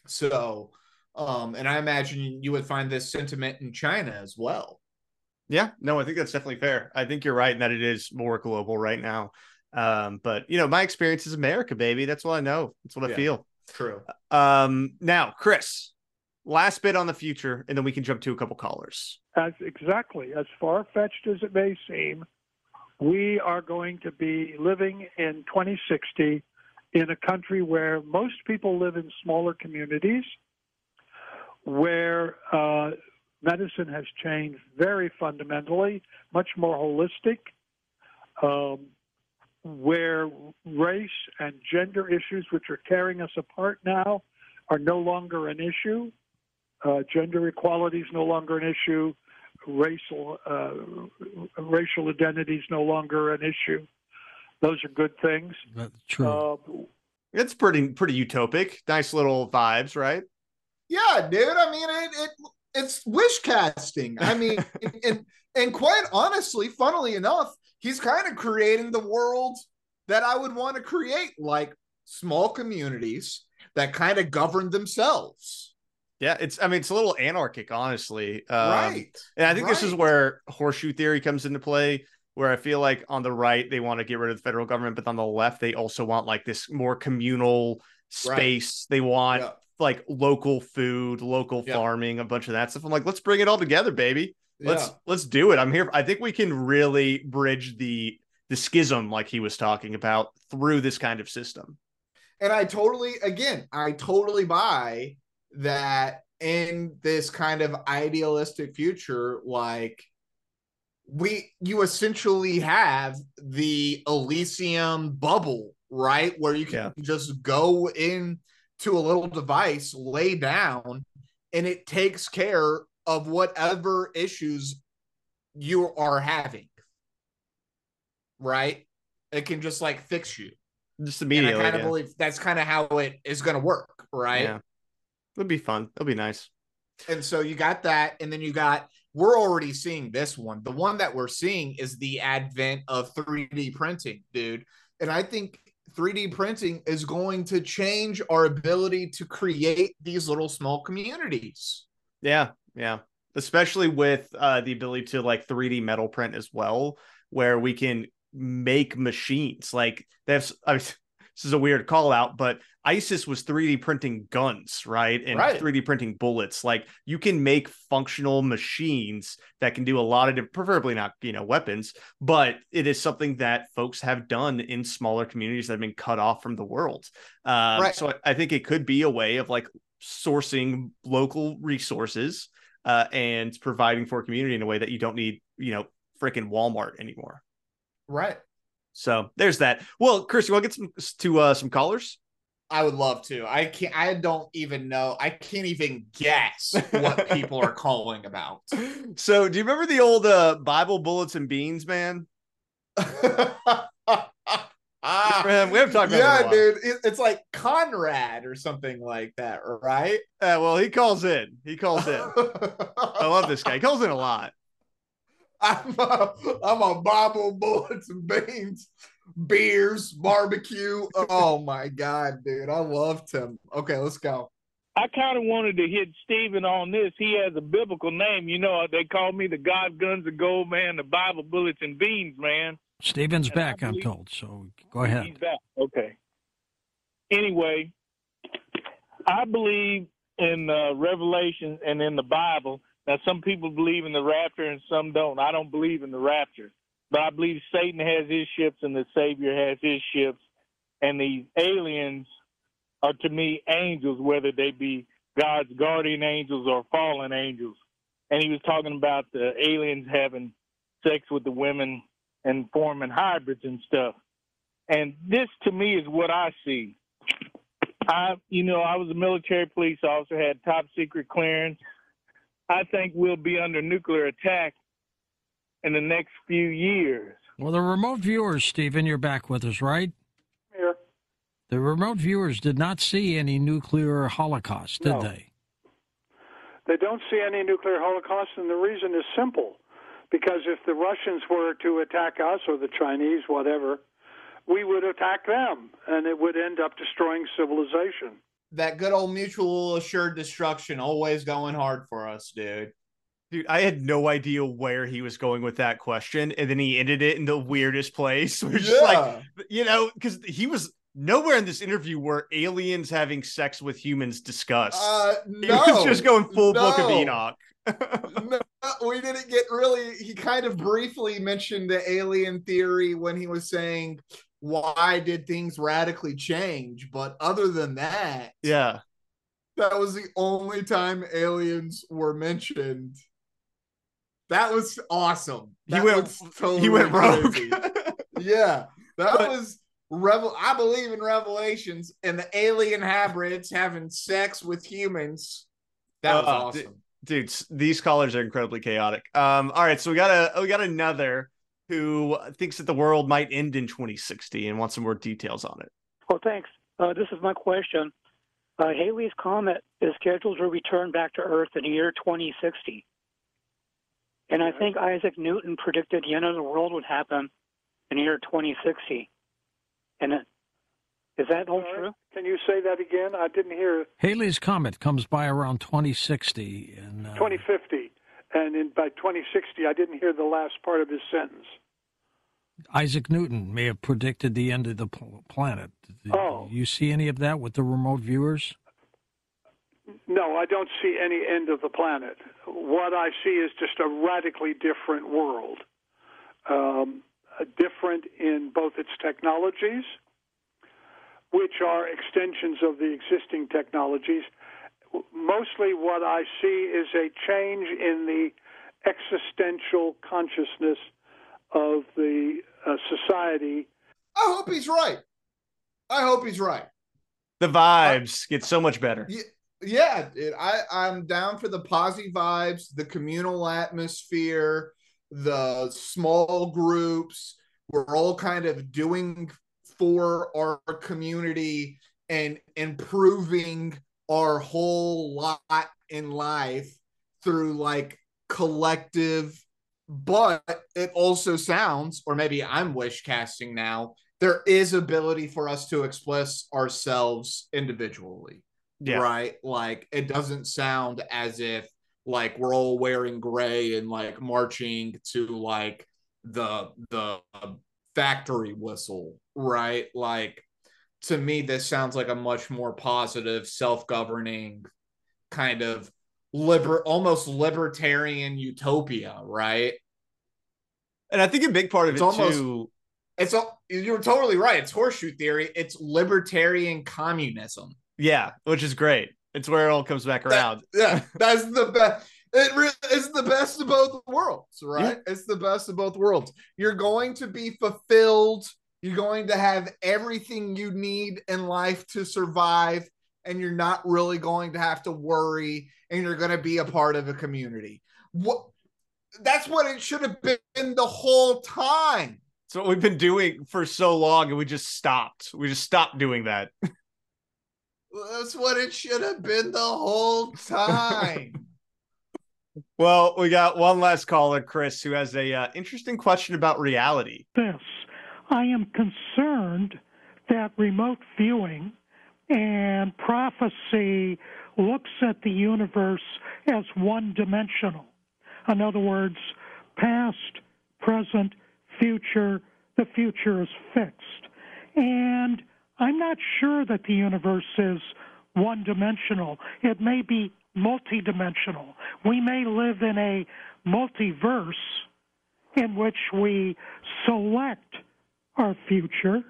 So um, and I imagine you would find this sentiment in China as well. Yeah, no, I think that's definitely fair. I think you're right in that it is more global right now. Um, but you know, my experience is America, baby. That's what I know. That's what I feel. True. Um, now, Chris, last bit on the future, and then we can jump to a couple callers. As exactly as far fetched as it may seem, we are going to be living in 2060 in a country where most people live in smaller communities, where uh, medicine has changed very fundamentally, much more holistic, um, where race and gender issues, which are tearing us apart now, are no longer an issue. Uh, gender equality is no longer an issue. Racial uh, racial identity is no longer an issue. Those are good things. That's true. Uh, It's pretty pretty utopic. Nice little vibes, right? Yeah, dude. I mean, it, it it's wish casting. I mean, and and quite honestly, funnily enough, he's kind of creating the world that I would want to create, like small communities that kind of govern themselves. Yeah, it's I mean it's a little anarchic, honestly. Um, right. And I think this is where horseshoe theory comes into play, where I feel like on the right they want to get rid of the federal government, but on the left they also want like this more communal Right. space. They want Yeah. like local food, local Yeah. farming, a bunch of that stuff. I'm like, let's bring it all together, baby. Let's Yeah. let's do it. I'm here. I think we can really bridge the the schism, like he was talking about, through this kind of system. And I totally, again, I totally buy that in this kind of idealistic future, like we, you essentially have the Elysium bubble, right? Where you can just go in to a little device, lay down, and it takes care of whatever issues you are having, right? It can just like fix you. Just And I immediately. kind of yeah. believe that's kind of how it is going to work, right? Yeah. It'll be fun. It'll be nice. And so you got that, and then you got we're already seeing this one. The one that we're seeing is the advent of 3D printing, dude. And I think 3D printing is going to change our ability to create these little small communities. Yeah, yeah. Especially with uh the ability to like 3D metal print as well, where we can make machines. Like that's I mean, this is a weird call out, but ISIS was 3D printing guns, right? And Right. 3D printing bullets. Like you can make functional machines that can do a lot of, preferably not, you know, weapons, but it is something that folks have done in smaller communities that have been cut off from the world. Um, Right. So I, I think it could be a way of like sourcing local resources uh, and providing for community in a way that you don't need, you know, freaking Walmart anymore. Right. So there's that. Well, Chris, you want to get some to uh, some callers? I would love to. I can't. I don't even know. I can't even guess what people are calling about. So, do you remember the old uh, Bible bullets and beans, man? ah, Man, we haven't talked about yeah, it in dude. It, it's like Conrad or something like that, right? Uh, well, he calls in. He calls in. I love this guy. He calls in a lot. I'm a, I'm a Bible bullets and beans, beers, barbecue. Oh my god, dude, I loved him. Okay, let's go. I kind of wanted to hit Stephan on this. He has a biblical name. You know, they call me the God Guns of Gold Man, the Bible Bullets and Beans Man. Stephan's And back, I'm told. So go ahead. He's back. Okay. Anyway, I believe in uh, Revelation and in the Bible. Now, some people believe in the rapture and some don't. I don't believe in the rapture, but I believe Satan has his ships and the Savior has his ships, and these aliens are to me angels, whether they be God's guardian angels or fallen angels. And he was talking about the aliens having sex with the women and forming hybrids and stuff. And this to me is what I see. I, you know, I was a military police officer, had top secret clearance. I think we'll be under nuclear attack in the next few years. Well, the remote viewers, Stephan, you're back with us, right? Here. The remote viewers did not see any nuclear holocaust, did No. they? They don't see any nuclear holocaust, and the reason is simple. Because if the Russians were to attack us or the Chinese, whatever, we would attack them, and it would end up destroying civilization. That good old mutual assured destruction, always going hard for us, dude. Dude, I had no idea where he was going with that question, and then he ended it in the weirdest place. We're just like, you know, because he was nowhere in this interview were aliens having sex with humans discussed. uh, he was just going full book of. Enoch. no, we didn't get really. He kind of briefly mentioned the alien theory when he was saying, "Why did things radically change?" But other than that, yeah. that was the only time aliens were mentioned. That was awesome. He went totally he went rogue. crazy. yeah, that But- was revel. I believe in revelations and the alien hybrids having sex with humans. That was Uh, awesome. Dude, s- these callers are incredibly chaotic. Um, all right, so we got a we got another who thinks that the world might end in 2060 and wants some more details on it. Well, thanks. Uh, this is my question. Uh, Halley's comet is scheduled to return back to Earth in the year 2060. And I think Isaac Newton predicted the end of the world would happen in the year 2060. And it, is that all All right. true? Can you say that again? I didn't hear Halley's Comet comes by around 2060. And, uh, 2050, and in, by 2060, I didn't hear the last part of his sentence. Isaac Newton may have predicted the end of the planet. Oh. You see any of that with the remote viewers? No, I don't see any end of the planet. What I see is just a radically different world, um, different in both its technologies, which are extensions of the existing technologies. Mostly, what I see is a change in the existential consciousness of the uh, society. I hope he's right. I hope he's right. The vibes get so much better. Yeah, yeah dude, I, I'm down for the posy vibes, the communal atmosphere, the small groups. We're all kind of doing for our community and improving our whole lot in life through like collective but it also sounds or maybe i'm wish casting now there is ability for us to express ourselves individually Yeah. right like it doesn't sound as if like we're all wearing gray and like marching to like the the factory whistle right like to me this sounds like a much more positive self-governing kind of liber almost libertarian utopia right And I think a big part of It's it almost- too. it's all you're totally right it's horseshoe theory it's libertarian communism Yeah, which is great. It's where it all comes back around. yeah that's the best It re- it's the best of both worlds, right? Yeah. It's the best of both worlds. You're going to be fulfilled. You're going to have everything you need in life to survive, and you're not really going to have to worry, and you're going to be a part of a community. What? That's what it should have been the whole time. It's what we've been doing for so long, and we just stopped. We just stopped doing that. That's what it should have been the whole time. well, we got one last caller, Chris, who has a uh, interesting question about reality. This, I am concerned that remote viewing and prophecy looks at the universe as one dimensional. In other words, past, present, future, the future is fixed. And I'm not sure that the universe is one dimensional. It may be multidimensional. We may live in a multiverse in which we select our future.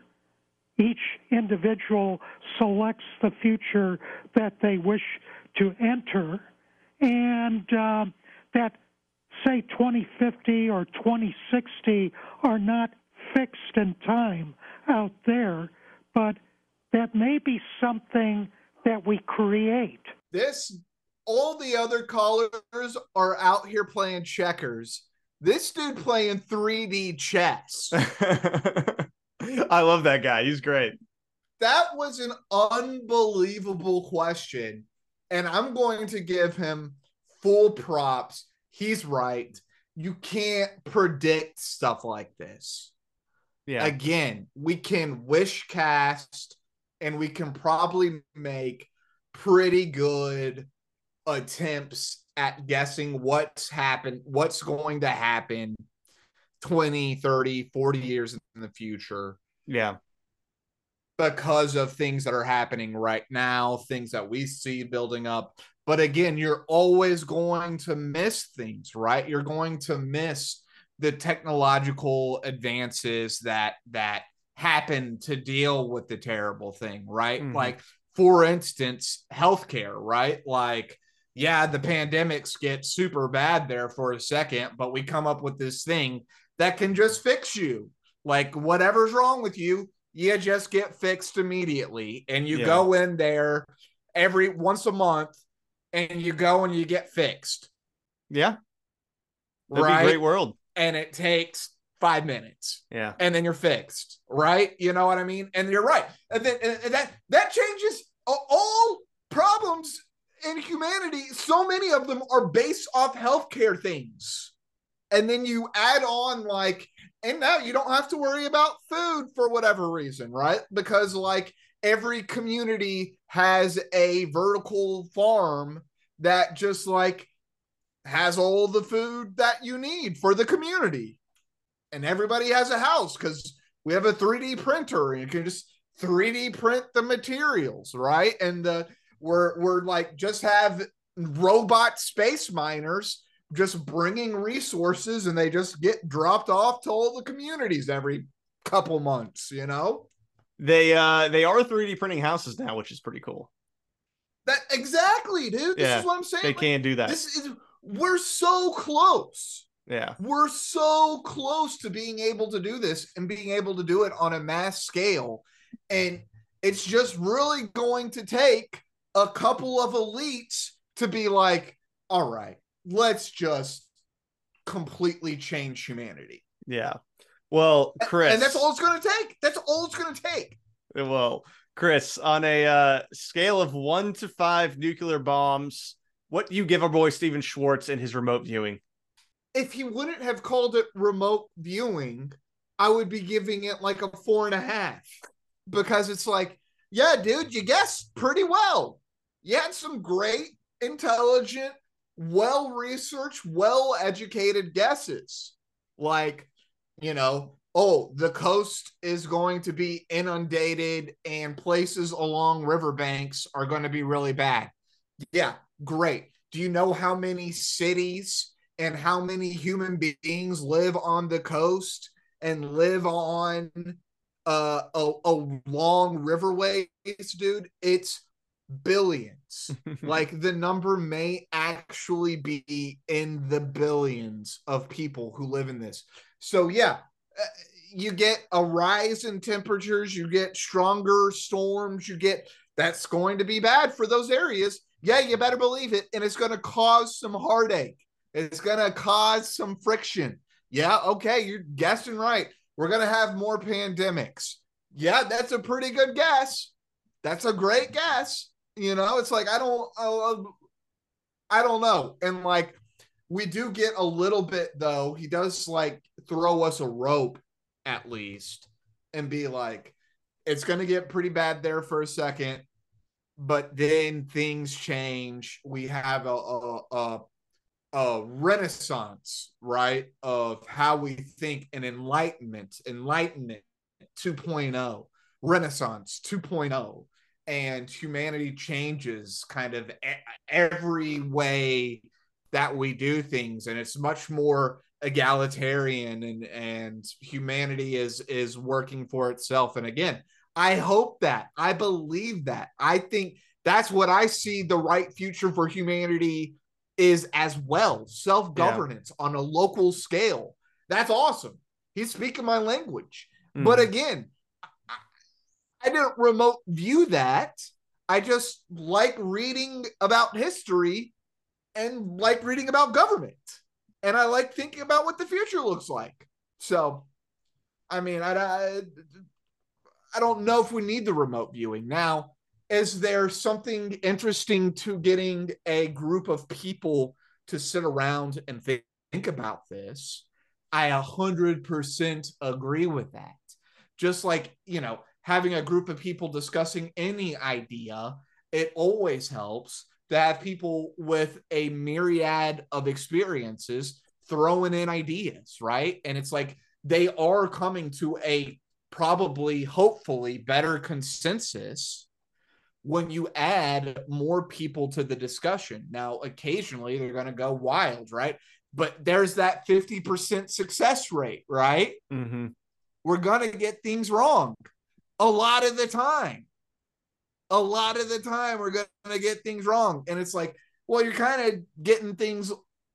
Each individual selects the future that they wish to enter, and uh, that, say, 2050 or 2060 are not fixed in time out there but that may be something that we create. This, all the other callers are out here playing checkers. This dude playing 3D chess. I love that guy. He's great. That was an unbelievable question. And I'm going to give him full props. He's right. You can't predict stuff like this. Yeah. Again, we can wish cast and we can probably make pretty good attempts at guessing what's happened, what's going to happen 20, 30, 40 years in the future. Yeah. Because of things that are happening right now, things that we see building up. But again, you're always going to miss things, right? You're going to miss the technological advances that that happen to deal with the terrible thing, right? Mm-hmm. Like for instance, healthcare, right? Like yeah, the pandemics get super bad there for a second, but we come up with this thing that can just fix you. Like whatever's wrong with you, you just get fixed immediately and you yeah. go in there every once a month and you go and you get fixed. Yeah. That'd right? be a great world and it takes five minutes. Yeah. And then you're fixed, right? You know what I mean? And you're right. And then and that that changes all problems in humanity. So many of them are based off healthcare things. And then you add on like and now you don't have to worry about food for whatever reason, right? Because like every community has a vertical farm that just like has all the food that you need for the community. And everybody has a house because we have a 3D printer and you can just 3D print the materials, right? And the we're we're like just have robot space miners just bringing resources and they just get dropped off to all the communities every couple months, you know? They uh they are 3D printing houses now, which is pretty cool. That exactly, dude. This yeah, is what I'm saying. They like, can do that. This is we're so close. Yeah. We're so close to being able to do this and being able to do it on a mass scale. And it's just really going to take a couple of elites to be like, all right, let's just completely change humanity. Yeah. Well, Chris. And that's all it's going to take. That's all it's going to take. Well, Chris, on a uh, scale of one to five nuclear bombs, what do you give our boy Stephan Schwartz in his remote viewing? If he wouldn't have called it remote viewing, I would be giving it like a four and a half because it's like, yeah, dude, you guessed pretty well. You had some great, intelligent, well researched, well educated guesses. Like, you know, oh, the coast is going to be inundated and places along riverbanks are going to be really bad. Yeah, Great. Do you know how many cities and how many human beings live on the coast and live on uh, a, a long riverways, dude? It's billions. like the number may actually be in the billions of people who live in this. So yeah, uh, you get a rise in temperatures, you get stronger storms, you get that's going to be bad for those areas. Yeah, you better believe it. And it's going to cause some heartache. It's going to cause some friction. Yeah, okay, you're guessing right. We're going to have more pandemics. Yeah, that's a pretty good guess. That's a great guess. You know, it's like I don't I don't know. And like we do get a little bit though. He does like throw us a rope at least and be like it's going to get pretty bad there for a second but then things change. We have a, a, a a renaissance, right, of how we think an enlightenment, enlightenment 2.0, renaissance 2.0, and humanity changes kind of every way that we do things, and it's much more egalitarian and and humanity is is working for itself. And again i hope that i believe that i think that's what i see the right future for humanity is as well self governance yeah. on a local scale. That's awesome. He's speaking my language. Mm. But again, I, I didn't remote view that. I just like reading about history and like reading about government. And I like thinking about what the future looks like. So, I mean, I, I, I don't know if we need the remote viewing. Now, is there something interesting to getting a group of people to sit around and think, think about this? I 100% agree with that. Just like, you know, having a group of people discussing any idea, it always helps to have people with a myriad of experiences throwing in ideas, right? And it's like they are coming to a probably, hopefully, better consensus when you add more people to the discussion. Now, occasionally they're going to go wild, right? But there's that 50% success rate, right? Mm-hmm. We're going to get things wrong a lot of the time. A lot of the time, we're going to get things wrong. And it's like, well, you're kind of getting things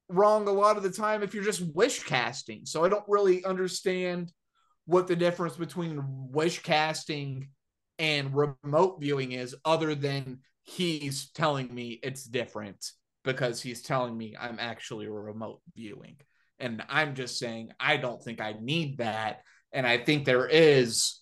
wrong a lot of the time if you're just wish casting. So I don't really understand what the difference between wish casting and remote viewing is other than he's telling me it's different because he's telling me I'm actually remote viewing. And I'm just saying I don't think I need that. And I think there is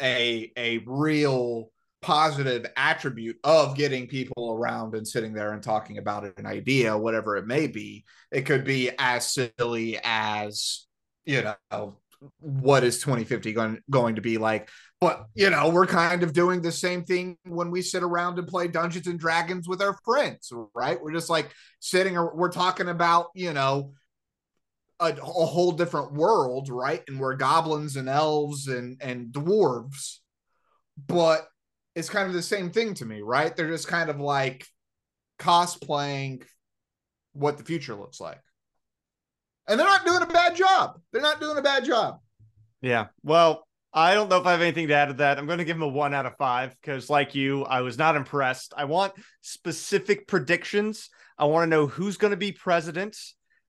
a a real positive attribute of getting people around and sitting there and talking about an idea, whatever it may be. It could be as silly as, you know, what is 2050 going, going to be like? But you know we're kind of doing the same thing when we sit around and play dungeons and dragons with our friends right? We're just like sitting we're talking about you know a, a whole different world right? And we're goblins and elves and and dwarves. But it's kind of the same thing to me right? They're just kind of like cosplaying what the future looks like and they're not doing a bad job. They're not doing a bad job. Yeah. Well, I don't know if I have anything to add to that. I'm going to give him a one out of five because, like you, I was not impressed. I want specific predictions. I want to know who's going to be president.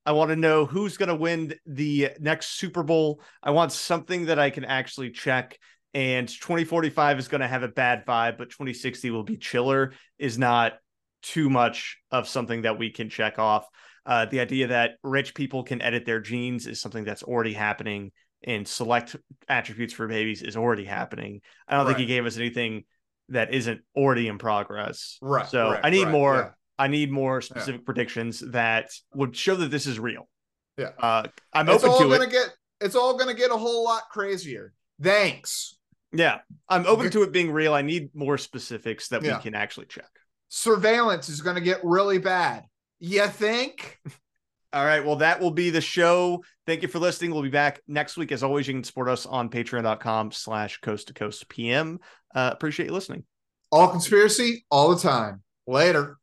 I want to know who's going to win the next Super Bowl. I want something that I can actually check. And 2045 is going to have a bad vibe, but 2060 will be chiller, is not too much of something that we can check off. Uh, the idea that rich people can edit their genes is something that's already happening, and select attributes for babies is already happening. I don't right. think he gave us anything that isn't already in progress. Right. So right, I need right, more. Yeah. I need more specific yeah. predictions that would show that this is real. Yeah. Uh, I'm it's open all to gonna it. Get, it's all going to get a whole lot crazier. Thanks. Yeah. I'm open to it being real. I need more specifics that Yeah. we can actually check. Surveillance is going to get really bad. You think? All right. Well, that will be the show. Thank you for listening. We'll be back next week. As always, you can support us on patreon.com slash coast to coast PM. Uh, appreciate you listening. All conspiracy, all the time. Later.